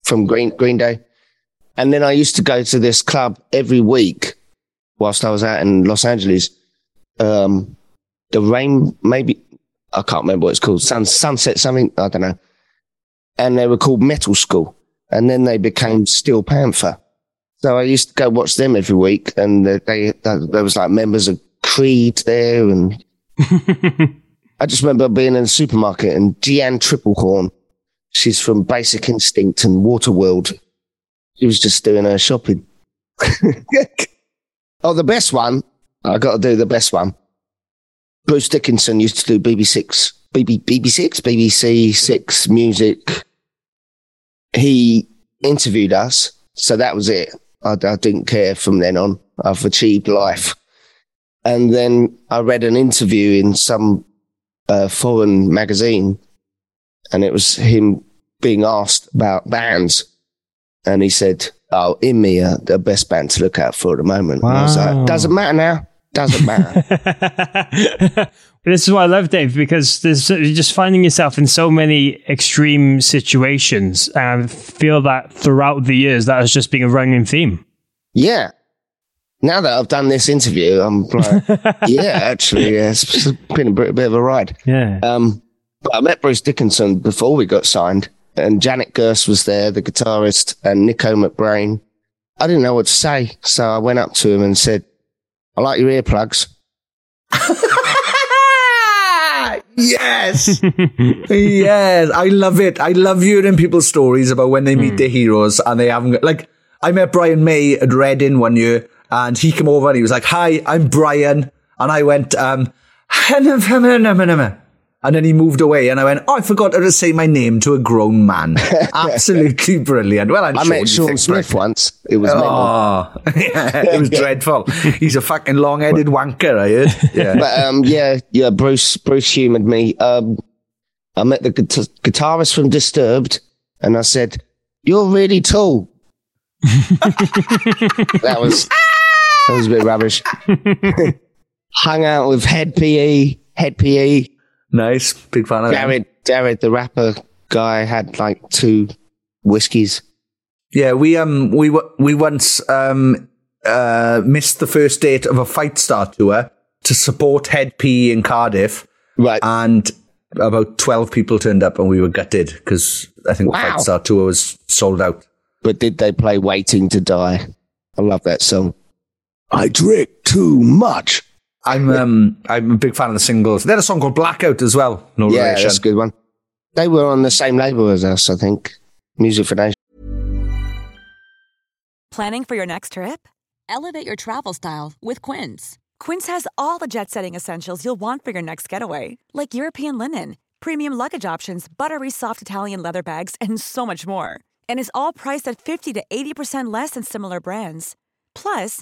Speaker 1: from Green Green Day. And then I used to go to this club every week whilst I was out in Los Angeles. Um, the Rain, maybe I can't remember what it's called. Sun, Sunset something I don't know. And they were called Metal School, and then they became Steel Panther. So I used to go watch them every week, and they, they there was like members of Creed there, and I just remember being in the supermarket and Jeanne Tripplehorn, she's from Basic Instinct and Waterworld. She was just doing her shopping. oh, the best one. I got to do the best one. Bruce Dickinson used to do BB6, BB, BB6, BBC Six music. He interviewed us, so that was it. I, I didn't care from then on. I've achieved life. And then I read an interview in some uh, foreign magazine, and it was him being asked about bands, and he said, "Oh, INME are the best band to look out for at the moment." And I was
Speaker 7: Wow.
Speaker 1: like, "Doesn't matter now. Doesn't matter."
Speaker 7: This is why I love, Dave, because there's you're just finding yourself in so many extreme situations, and I feel that throughout the years that has just been a running theme.
Speaker 1: yeah. Now that I've done this interview, I'm like, yeah, actually, yeah, it's been a bit, bit of a ride.
Speaker 7: Yeah.
Speaker 1: Um, but I met Bruce Dickinson before we got signed, and Janick Gers was there, the guitarist, and Nicko McBrain. I didn't know what to say, so I went up to him and said, "I like your earplugs."
Speaker 6: Yes. yes. I love it. I love hearing people's stories about when they meet their heroes and they haven't like, I met Brian May at Reading one year and he came over and he was like, Hi, I'm Brian. And I went, um, and then he moved away and I went, Oh, I forgot how to say my name to a grown man. Absolutely brilliant. Well, I'm
Speaker 1: I
Speaker 6: sure
Speaker 1: met
Speaker 6: you
Speaker 1: Sean Smith
Speaker 6: Brian-
Speaker 1: once. It was mental.
Speaker 6: Oh, it was dreadful. He's a fucking long-headed wanker, I heard. Yeah.
Speaker 1: But um, yeah, yeah. Bruce Bruce humoured me. Um, I met the guitar- guitarist from Disturbed, and I said, "You're really tall." that was that was a bit rubbish. Hung out with Hed PE, Hed PE.
Speaker 6: Nice. Big fan of that.
Speaker 1: Jared, Jared, the rapper guy, had like two whiskies.
Speaker 6: Yeah, we um we we once um uh missed the first date of a Fightstar tour to support Hed PE in Cardiff,
Speaker 1: Right.
Speaker 6: and about twelve people turned up, and we were gutted because I think the
Speaker 1: Wow.
Speaker 6: Fightstar tour was sold out.
Speaker 1: but did they play Waiting to Die? I love that song. I drink too much.
Speaker 6: I'm um I'm a big fan of the singles. They had a song called Blackout as well. No
Speaker 1: Yeah,
Speaker 6: relation.
Speaker 1: that's a good one. They were on the same label as us, I think. Music for Nation.
Speaker 9: Planning for your next trip? Elevate your travel style with Quince. Quince has all the jet setting essentials you'll want for your next getaway, like European linen, premium luggage options, buttery soft Italian leather bags, and so much more. And is all priced at 50 to 80% less than similar brands. Plus,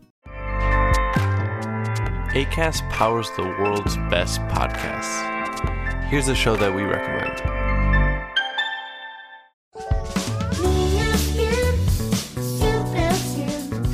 Speaker 10: ACAST powers the world's best podcasts. Here's a show that we recommend.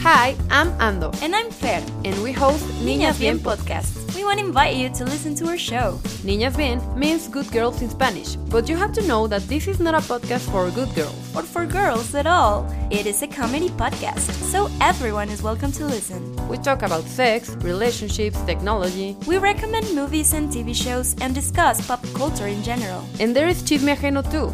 Speaker 11: Hi, I'm Ando.
Speaker 12: And I'm Fer.
Speaker 11: And we host Niñas Bien podcast.
Speaker 12: To invite you to listen to our show.
Speaker 11: Niñas Bien means good girls in Spanish, but you have to know that this is not a podcast for good girls.
Speaker 12: Or for girls at all. It is a comedy podcast, so everyone is welcome to listen.
Speaker 11: We talk about sex, relationships, technology.
Speaker 12: We recommend movies and TV shows and discuss pop culture in general.
Speaker 11: And there is Chisme Ajeno too,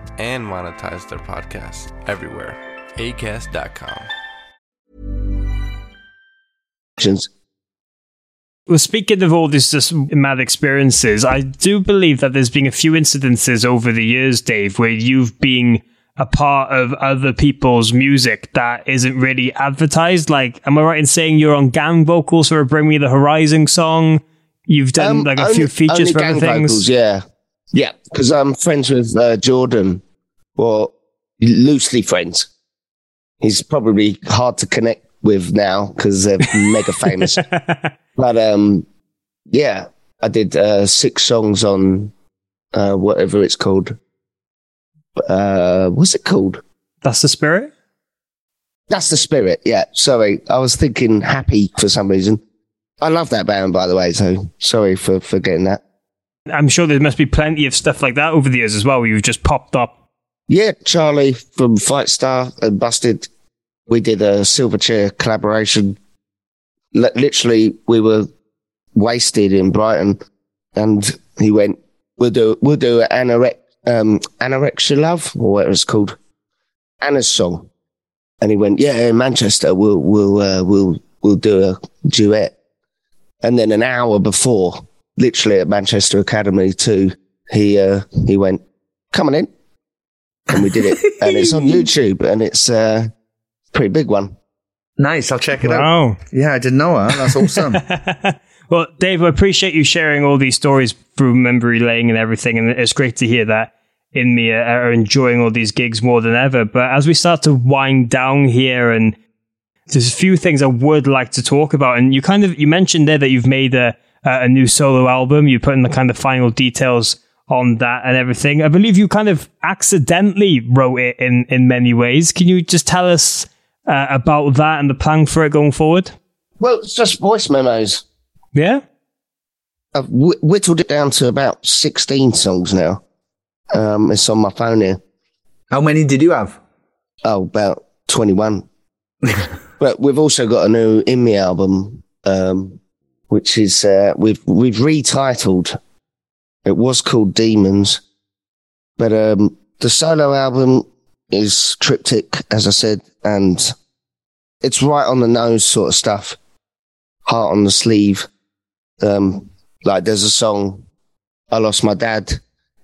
Speaker 10: and monetize their podcasts everywhere. ACAST.com.
Speaker 7: Well, speaking of all these just mad experiences, I do believe that there's been a few incidences over the years, Dave, where you've been a part of other people's music that isn't really advertised. Like, am I right in saying you're on gang vocals for a Bring Me the Horizon song? You've done
Speaker 1: Um,
Speaker 7: like a
Speaker 1: only-
Speaker 7: few features
Speaker 1: only
Speaker 7: for
Speaker 1: gang
Speaker 7: other things.
Speaker 1: vocals, yeah, yeah. Because I'm friends with uh, Jordan, or loosely friends. He's probably hard to connect with now because they're mega famous. But um, yeah, I did uh, six songs on uh, whatever it's called. Uh, what's it called?
Speaker 7: That's the spirit.
Speaker 1: That's the spirit. Yeah. Sorry, I was thinking happy for some reason. I love that band, by the way. So sorry for for getting that.
Speaker 7: I'm sure there must be plenty of stuff like that over the years as well, where you've just popped up.
Speaker 1: Yeah, Charlie from Fightstar and Busted. We did a Silverchair collaboration. L- literally, we were wasted in Brighton, and he went, "We'll do, we'll do an um, anorexia love or whatever it's called, Anna's song." And he went, "Yeah, in Manchester, we'll we'll uh, we'll we'll do a duet." And then an hour before, literally at Manchester Academy too, he uh, he went, "Come on in." and we did it, and it's on YouTube, and it's uh, a pretty big one.
Speaker 6: Nice, I'll check it
Speaker 7: Wow.
Speaker 6: out. Yeah, I didn't know that. That's awesome.
Speaker 7: Well, Dave, I appreciate you sharing all these stories through memory lane and everything, and it's great to hear that in me are enjoying all these gigs more than ever. But as we start to wind down here, and there's a few things I would like to talk about, and you kind of you mentioned there that you've made a a new solo album. You put in the kind of final details on that and everything. I believe you kind of accidentally wrote it in in many ways. Can you just tell us uh, about that and the plan for it going forward?
Speaker 1: Well, it's just voice memos.
Speaker 7: Yeah,
Speaker 1: I've wh- whittled it down to about sixteen songs now. Um, it's on my phone here.
Speaker 6: How many did you have?
Speaker 1: Oh, about twenty-one. but we've also got a new in me album, um, which is uh, we've we've retitled. It was called Demons, but um, the solo album is triptych, as I said, and it's right on the nose sort of stuff. Heart on the sleeve. Um, like there's a song, I lost my dad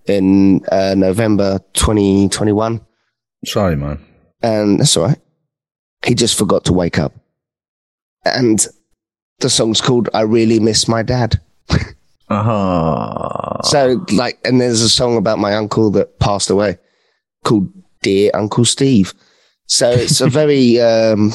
Speaker 1: in uh, November 2021.
Speaker 6: Sorry, man.
Speaker 1: And that's all right. He just forgot to wake up. And the song's called I Really Miss My Dad.
Speaker 6: Uh-huh.
Speaker 1: So, like, and there's a song about my uncle that passed away called Dear Uncle Steve. So it's a very, um,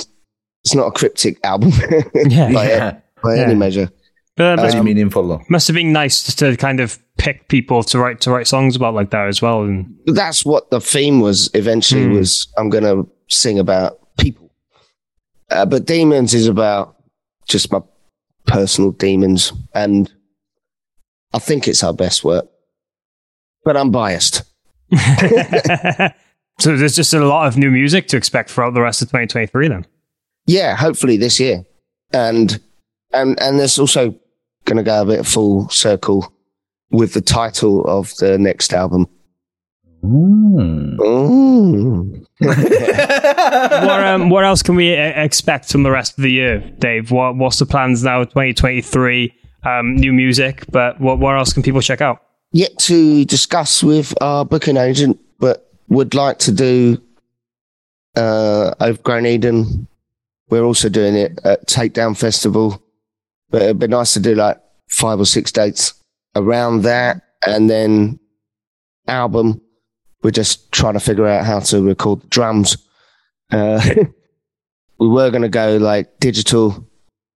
Speaker 1: it's not a cryptic album
Speaker 7: Yeah.
Speaker 1: by,
Speaker 6: Yeah.
Speaker 1: by
Speaker 7: Yeah.
Speaker 1: any measure.
Speaker 7: but that
Speaker 6: Very
Speaker 7: must,
Speaker 6: meaningful, though.
Speaker 7: must have been nice to kind of pick people to write to write songs about like that as well. And
Speaker 1: That's what the theme was eventually
Speaker 7: Hmm.
Speaker 1: was I'm going to sing about people. Uh, but Demons is about just my personal demons. And I think it's our best work, but I'm biased.
Speaker 7: so there's just a lot of new music to expect throughout the rest of 2023 then.
Speaker 1: Yeah, hopefully this year. And, and, and there's also going to go a bit full circle with the title of the next album.
Speaker 6: Mm.
Speaker 1: Ooh.
Speaker 7: what, um, what else can we uh, expect from the rest of the year, Dave? What, what's the plans now, 2023? Um, new music, but what, what else can people check out?
Speaker 1: Yet to discuss with our booking agent, but would like to do uh, Overgrown Eden. We're also doing it at Takedown Festival, but it'd be nice to do like five or six dates around that, and then album. We're just trying to figure out how to record the drums. Uh, we were going to go like digital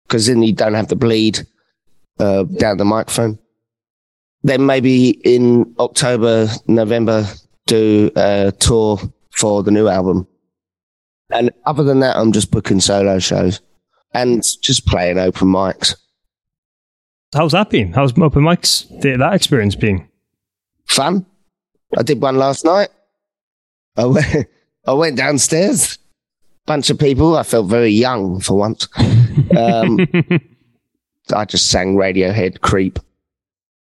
Speaker 1: because then you don't have the bleed uh, down the microphone. Then maybe in October, November, do a tour for the new album. And other than that, I'm just booking solo shows and just playing open mics.
Speaker 7: How's that been? How's open mics? That experience been?
Speaker 1: Fun. I did one last night. I went, I went downstairs. Bunch of people. I felt very young for once. Um, I just sang Radiohead Creep.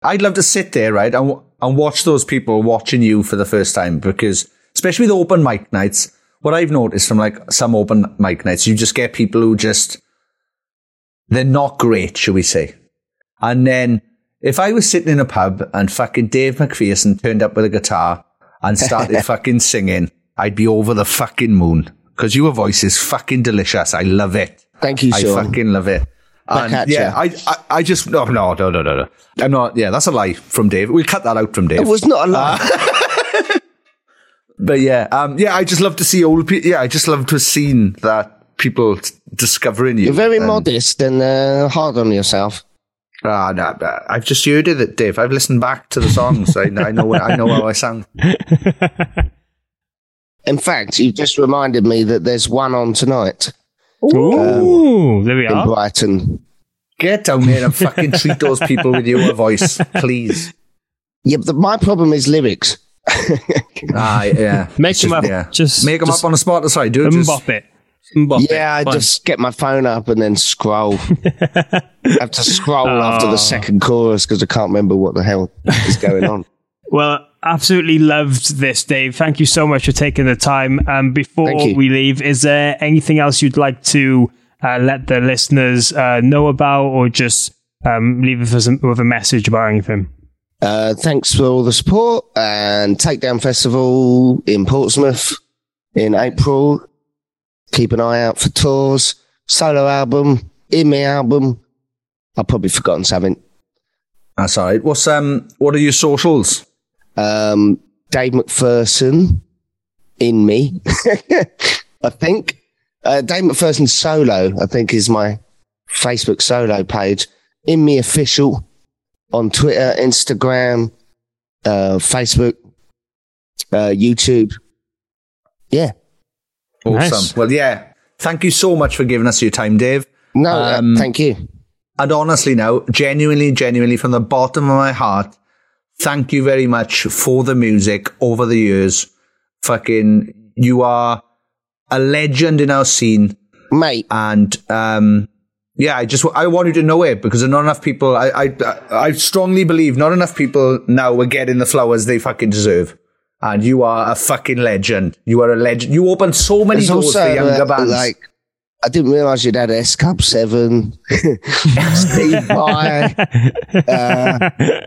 Speaker 6: I'd love to sit there, right, and, and watch those people watching you for the first time because, especially with open mic nights, what I've noticed from like some open mic nights, you just get people who just, they're not great, shall we say. And then if I was sitting in a pub and fucking Dave McPherson turned up with a guitar and started fucking singing, I'd be over the fucking moon because your voice is fucking delicious. I love it.
Speaker 1: Thank you,
Speaker 6: I
Speaker 1: Sean.
Speaker 6: fucking love it. And yeah. I, I, I just no, no, no, no, no. I'm not. Yeah, that's a lie from Dave. We'll cut that out from Dave.
Speaker 1: It was not a lie.
Speaker 6: But yeah, um, yeah, I just love to see old people. Yeah, I just love to have seen that people discovering you.
Speaker 1: You're very
Speaker 6: And-
Speaker 1: modest and uh, hard on yourself.
Speaker 6: Ah, no, no, I've just heard it, Dave. I've listened back to the songs. I, I know. I know how I sound.
Speaker 1: In fact, you just reminded me that there's one on tonight
Speaker 7: Ooh, there we
Speaker 1: in
Speaker 7: are.
Speaker 1: Brighton.
Speaker 6: Get down there and fucking treat those people with your voice, please.
Speaker 1: Yeah, but my problem is lyrics.
Speaker 6: Ah, yeah.
Speaker 7: Make
Speaker 6: It's
Speaker 7: them up.
Speaker 6: Yeah.
Speaker 7: Just
Speaker 6: make them
Speaker 7: just
Speaker 6: up on the spot. Sorry, do it. Just,
Speaker 7: Mbop it. Mbop it.
Speaker 1: yeah, I
Speaker 7: Fine.
Speaker 1: just get my phone up and then scroll. I have to scroll after
Speaker 7: Oh.
Speaker 1: the second chorus because I can't remember what the hell is going on.
Speaker 7: Well, absolutely loved this, Dave. Thank you so much for taking the time. Um, before we leave, is there anything else you'd like to uh, let the listeners uh, know about, or just um, leave us with a- with a message about anything?
Speaker 1: Uh, thanks for all the support and Takedown Festival in Portsmouth in April. Keep an eye out for tours, solo album, in me album. I've probably forgotten something.
Speaker 6: That's all right. What's um? What are your socials?
Speaker 1: Um, Dave McPherson in me, I think. Uh, Dave McPherson solo, I think, is my Facebook solo page. In me official on Twitter, Instagram, uh, Facebook, uh, YouTube. Yeah.
Speaker 6: Awesome.
Speaker 7: Nice.
Speaker 6: Well, yeah. Thank you so much for giving us your time, Dave.
Speaker 1: No, uh,
Speaker 6: Um,
Speaker 1: thank you.
Speaker 6: And honestly, now, genuinely, genuinely, from the bottom of my heart, thank you very much for the music over the years. Fucking, you are a legend in our scene,
Speaker 1: mate.
Speaker 6: And um, yeah, I just I want you to know it because there are not enough people. I I I strongly believe not enough people now are getting the flowers they fucking deserve. And you are a fucking legend. You are a legend. You opened so many
Speaker 1: There's
Speaker 6: doors
Speaker 1: also,
Speaker 6: for younger
Speaker 1: uh,
Speaker 6: bands.
Speaker 1: like, I didn't realize you'd had S Club 7, Steve Vai, uh,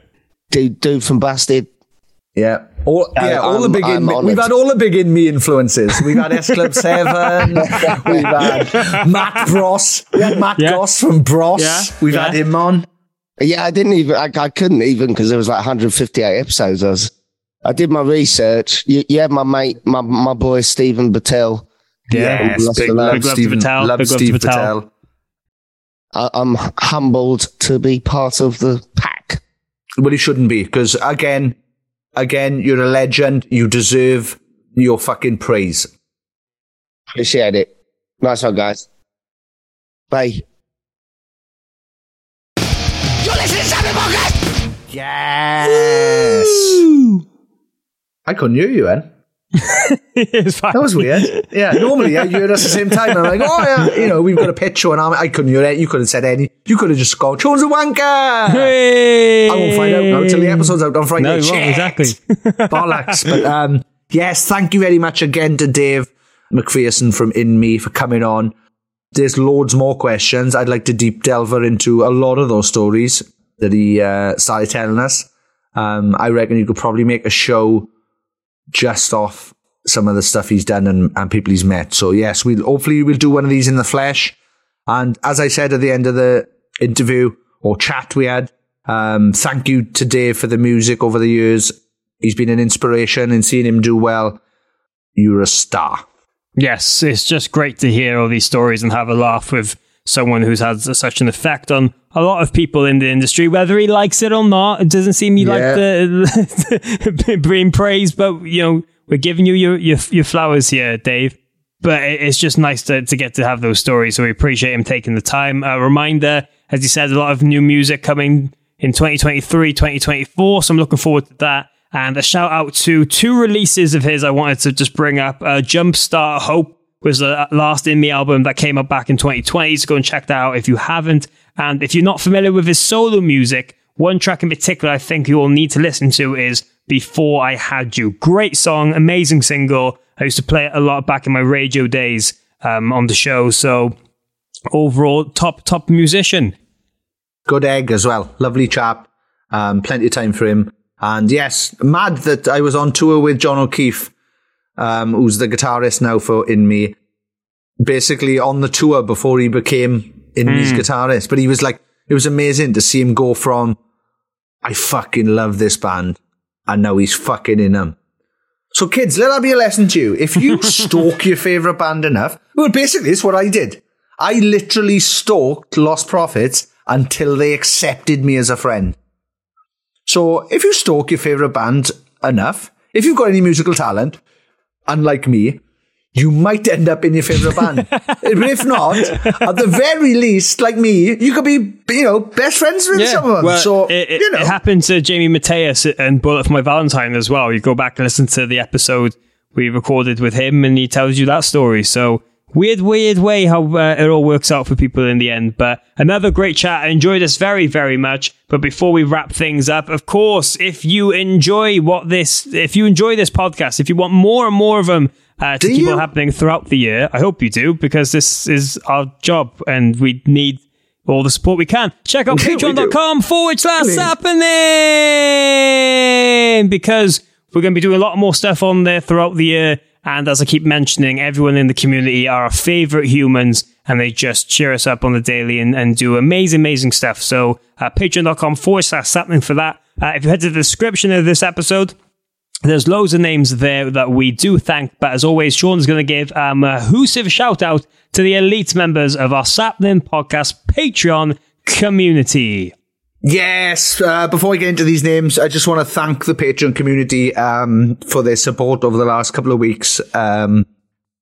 Speaker 1: dude, dude from Busted.
Speaker 6: Yeah. All, yeah, all the
Speaker 1: I'm-
Speaker 6: big in
Speaker 1: I'm
Speaker 6: me,
Speaker 1: honoured.
Speaker 6: we've had all the big in me influences. We've had S Club Seven. we've had Matt Bros. We had Matt Goss from Bros.
Speaker 1: Yeah,
Speaker 6: We've
Speaker 1: yeah.
Speaker 6: had him on.
Speaker 1: Yeah, I didn't even, I, I couldn't even because there was like 158 episodes. I was, I did my research. You, you had my mate, my, my boy, Stephen Battelle.
Speaker 6: Yes,
Speaker 1: From Lost
Speaker 6: big
Speaker 1: and
Speaker 6: love,
Speaker 1: Learned.
Speaker 6: Stephen. Love Steve Patel.
Speaker 1: I, I'm humbled to be part of the pack.
Speaker 6: Well, you shouldn't be because again, again, you're a legend. You deserve your fucking praise.
Speaker 1: Appreciate it. Nice one, guys. Bye.
Speaker 13: You're listening to Sammy Podcast!
Speaker 6: Yes. I couldn't hear you, then. That was weird. Yeah, normally yeah, you heard us at the same time. And I'm like, oh yeah, you know, we've got a picture, and I'm, I couldn't hear it. You could have said any. You could have just gone, Sean's a wanker.
Speaker 7: Hey!
Speaker 6: I won't find out now until the episode's out on Friday.
Speaker 7: No, you won't, exactly.
Speaker 6: Bollocks. But um, yes, thank you very much again to Dave McPherson from In Me for coming on. There's loads more questions. I'd like to deep delve into a lot of those stories that he uh, started telling us. Um, I reckon you could probably make a show just off some of the stuff he's done and, and people he's met. So yes, we'll hopefully we'll do one of these in the flesh. And as I said at the end of the interview or chat we had, um, thank you to Dave for the music over the years. He's been an inspiration and seeing him do well. You're a star.
Speaker 7: Yes, it's just great to hear all these stories and have a laugh with someone who's had such an effect on a lot of people in the industry, whether he likes it or not. It doesn't seem he
Speaker 6: Yeah.
Speaker 7: like the being praised, but you know, we're giving you your your, your flowers here, Dave. But it- it's just nice to, to get to have those stories. So we appreciate him taking the time. A reminder, as he said, a lot of new music coming in 2023, 2024. So I'm looking forward to that. And a shout out to two releases of his I wanted to just bring up. Uh, Jumpstart Hope was the last in me album that came up back in 2020. So go and check that out if you haven't. And if you're not familiar with his solo music, one track in particular I think you will need to listen to is Before I Had You. Great song, amazing single. I used to play it a lot back in my radio days um, on the show. So overall, top top musician.
Speaker 6: Good egg as well. Lovely chap. Um, plenty of time for him. And yes, mad that I was on tour with John O'Keefe, um, who's the guitarist now for In Me. Basically on the tour before he became In Me's
Speaker 7: Hmm.
Speaker 6: guitarist. But he was like, it was amazing to see him go from, I fucking love this band, and now he's fucking in them. So kids, let that be a lesson to you. If you stalk your favourite band enough, well, basically, it's what I did. I literally stalked Lostprophets until they accepted me as a friend. So if you stalk your favourite band enough, if you've got any musical talent, unlike me, you might end up in your favourite band. but if not, at the very least, like me, you could be, you know, best friends with some of them.
Speaker 7: well,
Speaker 6: so,
Speaker 7: it, it,
Speaker 6: you know.
Speaker 7: it happened to Jamie Mathias and Bullet for My Valentine as well. You go back and listen to the episode we recorded with him, and he tells you that story. So weird, weird way how uh, it all works out for people in the end. But another great chat. I enjoyed this very, very much. But before we wrap things up, of course, if you enjoy what this, if you enjoy this podcast, if you want more and more of them. Uh, to keep on happening throughout the year. I hope you do because this is our job and we need all the support we can. Check out
Speaker 6: do.
Speaker 7: patreon.com forward slash happening because we're going to be doing a lot more stuff on there throughout the year. And as I keep mentioning, everyone in the community are our favorite humans and they just cheer us up on the daily and, and do amazing, amazing stuff. So uh, patreon.com forward slash something for that. Uh, if you head to the description of this episode, there's loads of names there that we do thank, but as always, Sean's going to give um, a whoosive shout out to the elite members of our Sapling Podcast Patreon community.
Speaker 6: Yes. Uh, before we get into these names, I just want to thank the Patreon community um, for their support over the last couple of weeks. Um,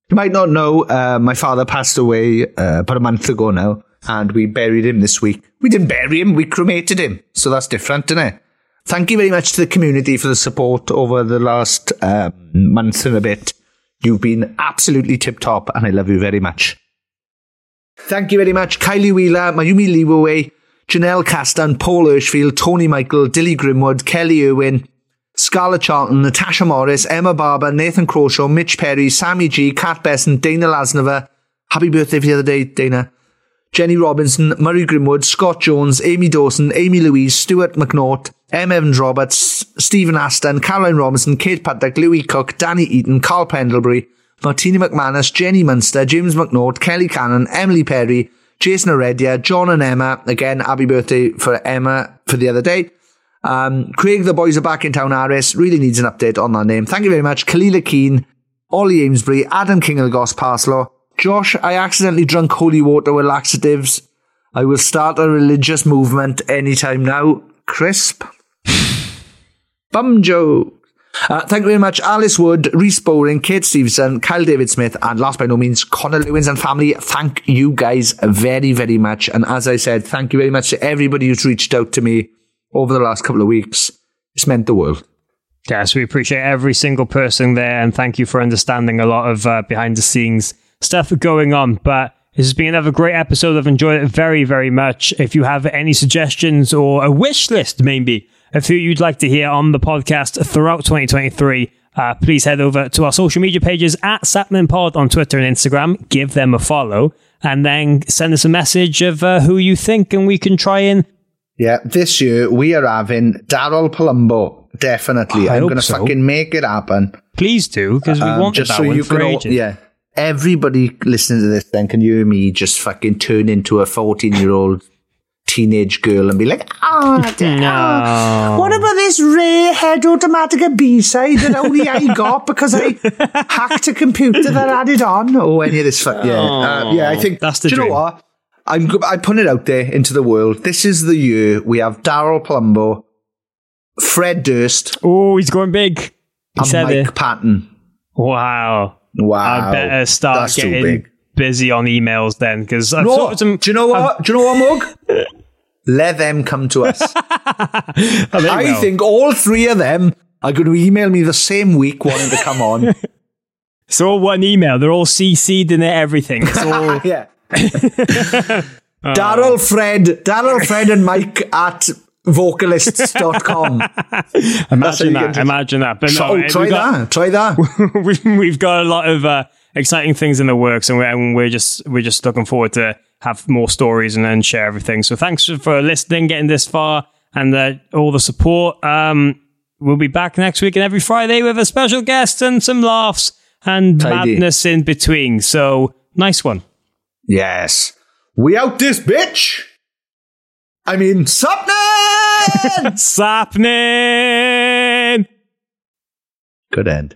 Speaker 6: you might not know, uh, my father passed away uh, about a month ago now, and we buried him this week. We didn't bury him; we cremated him. So that's different, isn't it? Thank you very much to the community for the support over the last um, month and a bit. You've been absolutely tip top, and I love you very much. Thank you very much, Kylie Wheeler, Mayumi Leeway, Janelle Castan, Paul Hirschfield, Tony Michael, Dilly Grimwood, Kelly Irwin, Scarlett Charlton, Natasha Morris, Emma Barber, Nathan Croshaw, Mitch Perry, Sammy G, Kat Besson, Dana Lasnova. Happy birthday for the other day, Dana. Jenny Robinson, Murray Grimwood, Scott Jones, Amy Dawson, Amy Louise, Stuart McNaught, M. Evans Roberts, Stephen Aston, Caroline Robinson, Kate Paddock, Louis Cook, Danny Eaton, Carl Pendlebury, Martina McManus, Jenny Munster, James McNaught, Kelly Cannon, Emily Perry, Jason Heredia, John and Emma. Again, happy birthday for Emma for the other day. Um, Craig, the boys are back in town, Aris. Really needs an update on that name. Thank you very much. Kalila Keane, Ollie Amesbury, Adam King of the Goss. Josh, I accidentally drunk holy water with laxatives. I will start a religious movement anytime now. Crisp. Bum joke. Uh, thank you very much, Alice Wood, Reese Bowling, Kate Stevenson, Kyle David Smith, and last by no means, Connor Lewins and family. Thank you guys very, very much. And as I said, thank you very much to everybody who's reached out to me over the last couple of weeks. It's meant the world.
Speaker 7: Yes, we appreciate every single person there, and thank you for understanding a lot of uh, behind the scenes stuff going on. But this has been another great episode. I've enjoyed it very, very much. If you have any suggestions or a wish list, maybe, of who you'd like to hear on the podcast throughout 2023, uh, please head over to our social media pages at SapmanPod on Twitter and Instagram. Give them a follow, and then send us a message of uh, who you think, and we can try and
Speaker 6: Yeah, this year we are having Daryl Palumbo. Definitely.
Speaker 7: I
Speaker 6: I'm going to
Speaker 7: so.
Speaker 6: fucking make it happen.
Speaker 7: please do because we
Speaker 6: Um,
Speaker 7: wanted that one for
Speaker 6: can
Speaker 7: ages.
Speaker 6: yeah. Everybody listening to this then can you hear me just fucking turn into a 14 year old teenage girl and be like, oh,
Speaker 7: No.
Speaker 6: what about this rare head automatica B side that only I got because I hacked a computer that had it on? Or any of this fuck. Yeah. Uh, yeah, I think
Speaker 7: That's the
Speaker 6: do you know what? I'm, I put it out there into the world. This is the year we have Daryl Palumbo, Fred Durst.
Speaker 7: Oh, he's going big. He
Speaker 6: and
Speaker 7: said
Speaker 6: Mike
Speaker 7: it.
Speaker 6: Patton.
Speaker 7: Wow.
Speaker 6: Wow.
Speaker 7: I better start
Speaker 6: That's
Speaker 7: getting busy on emails then because I've
Speaker 6: No,
Speaker 7: some.
Speaker 6: do you know what? Do you know what, Mug? Let them come to us. I think all three of them are going to email me the same week wanting to come on.
Speaker 7: It's all one email. They're all CC'd in it, everything. It's all.
Speaker 6: yeah. Daryl, Fred, Daryl, Fred, and Mike at vocalists.com.
Speaker 7: Imagine that. Imagine that. But no,
Speaker 6: oh, try
Speaker 7: got-
Speaker 6: that. Try that.
Speaker 7: we've, we've got a lot of uh, exciting things in the works, and we're, and we're just we're just looking forward to have more stories and then share everything. So thanks for listening, getting this far, and uh, all the support. Um, we'll be back next week and every Friday with a special guest and some laughs and
Speaker 6: Tidy.
Speaker 7: madness in between. So nice one.
Speaker 6: Yes. We out this bitch. I mean, Sapnan!
Speaker 7: Sapnin!
Speaker 6: Good end.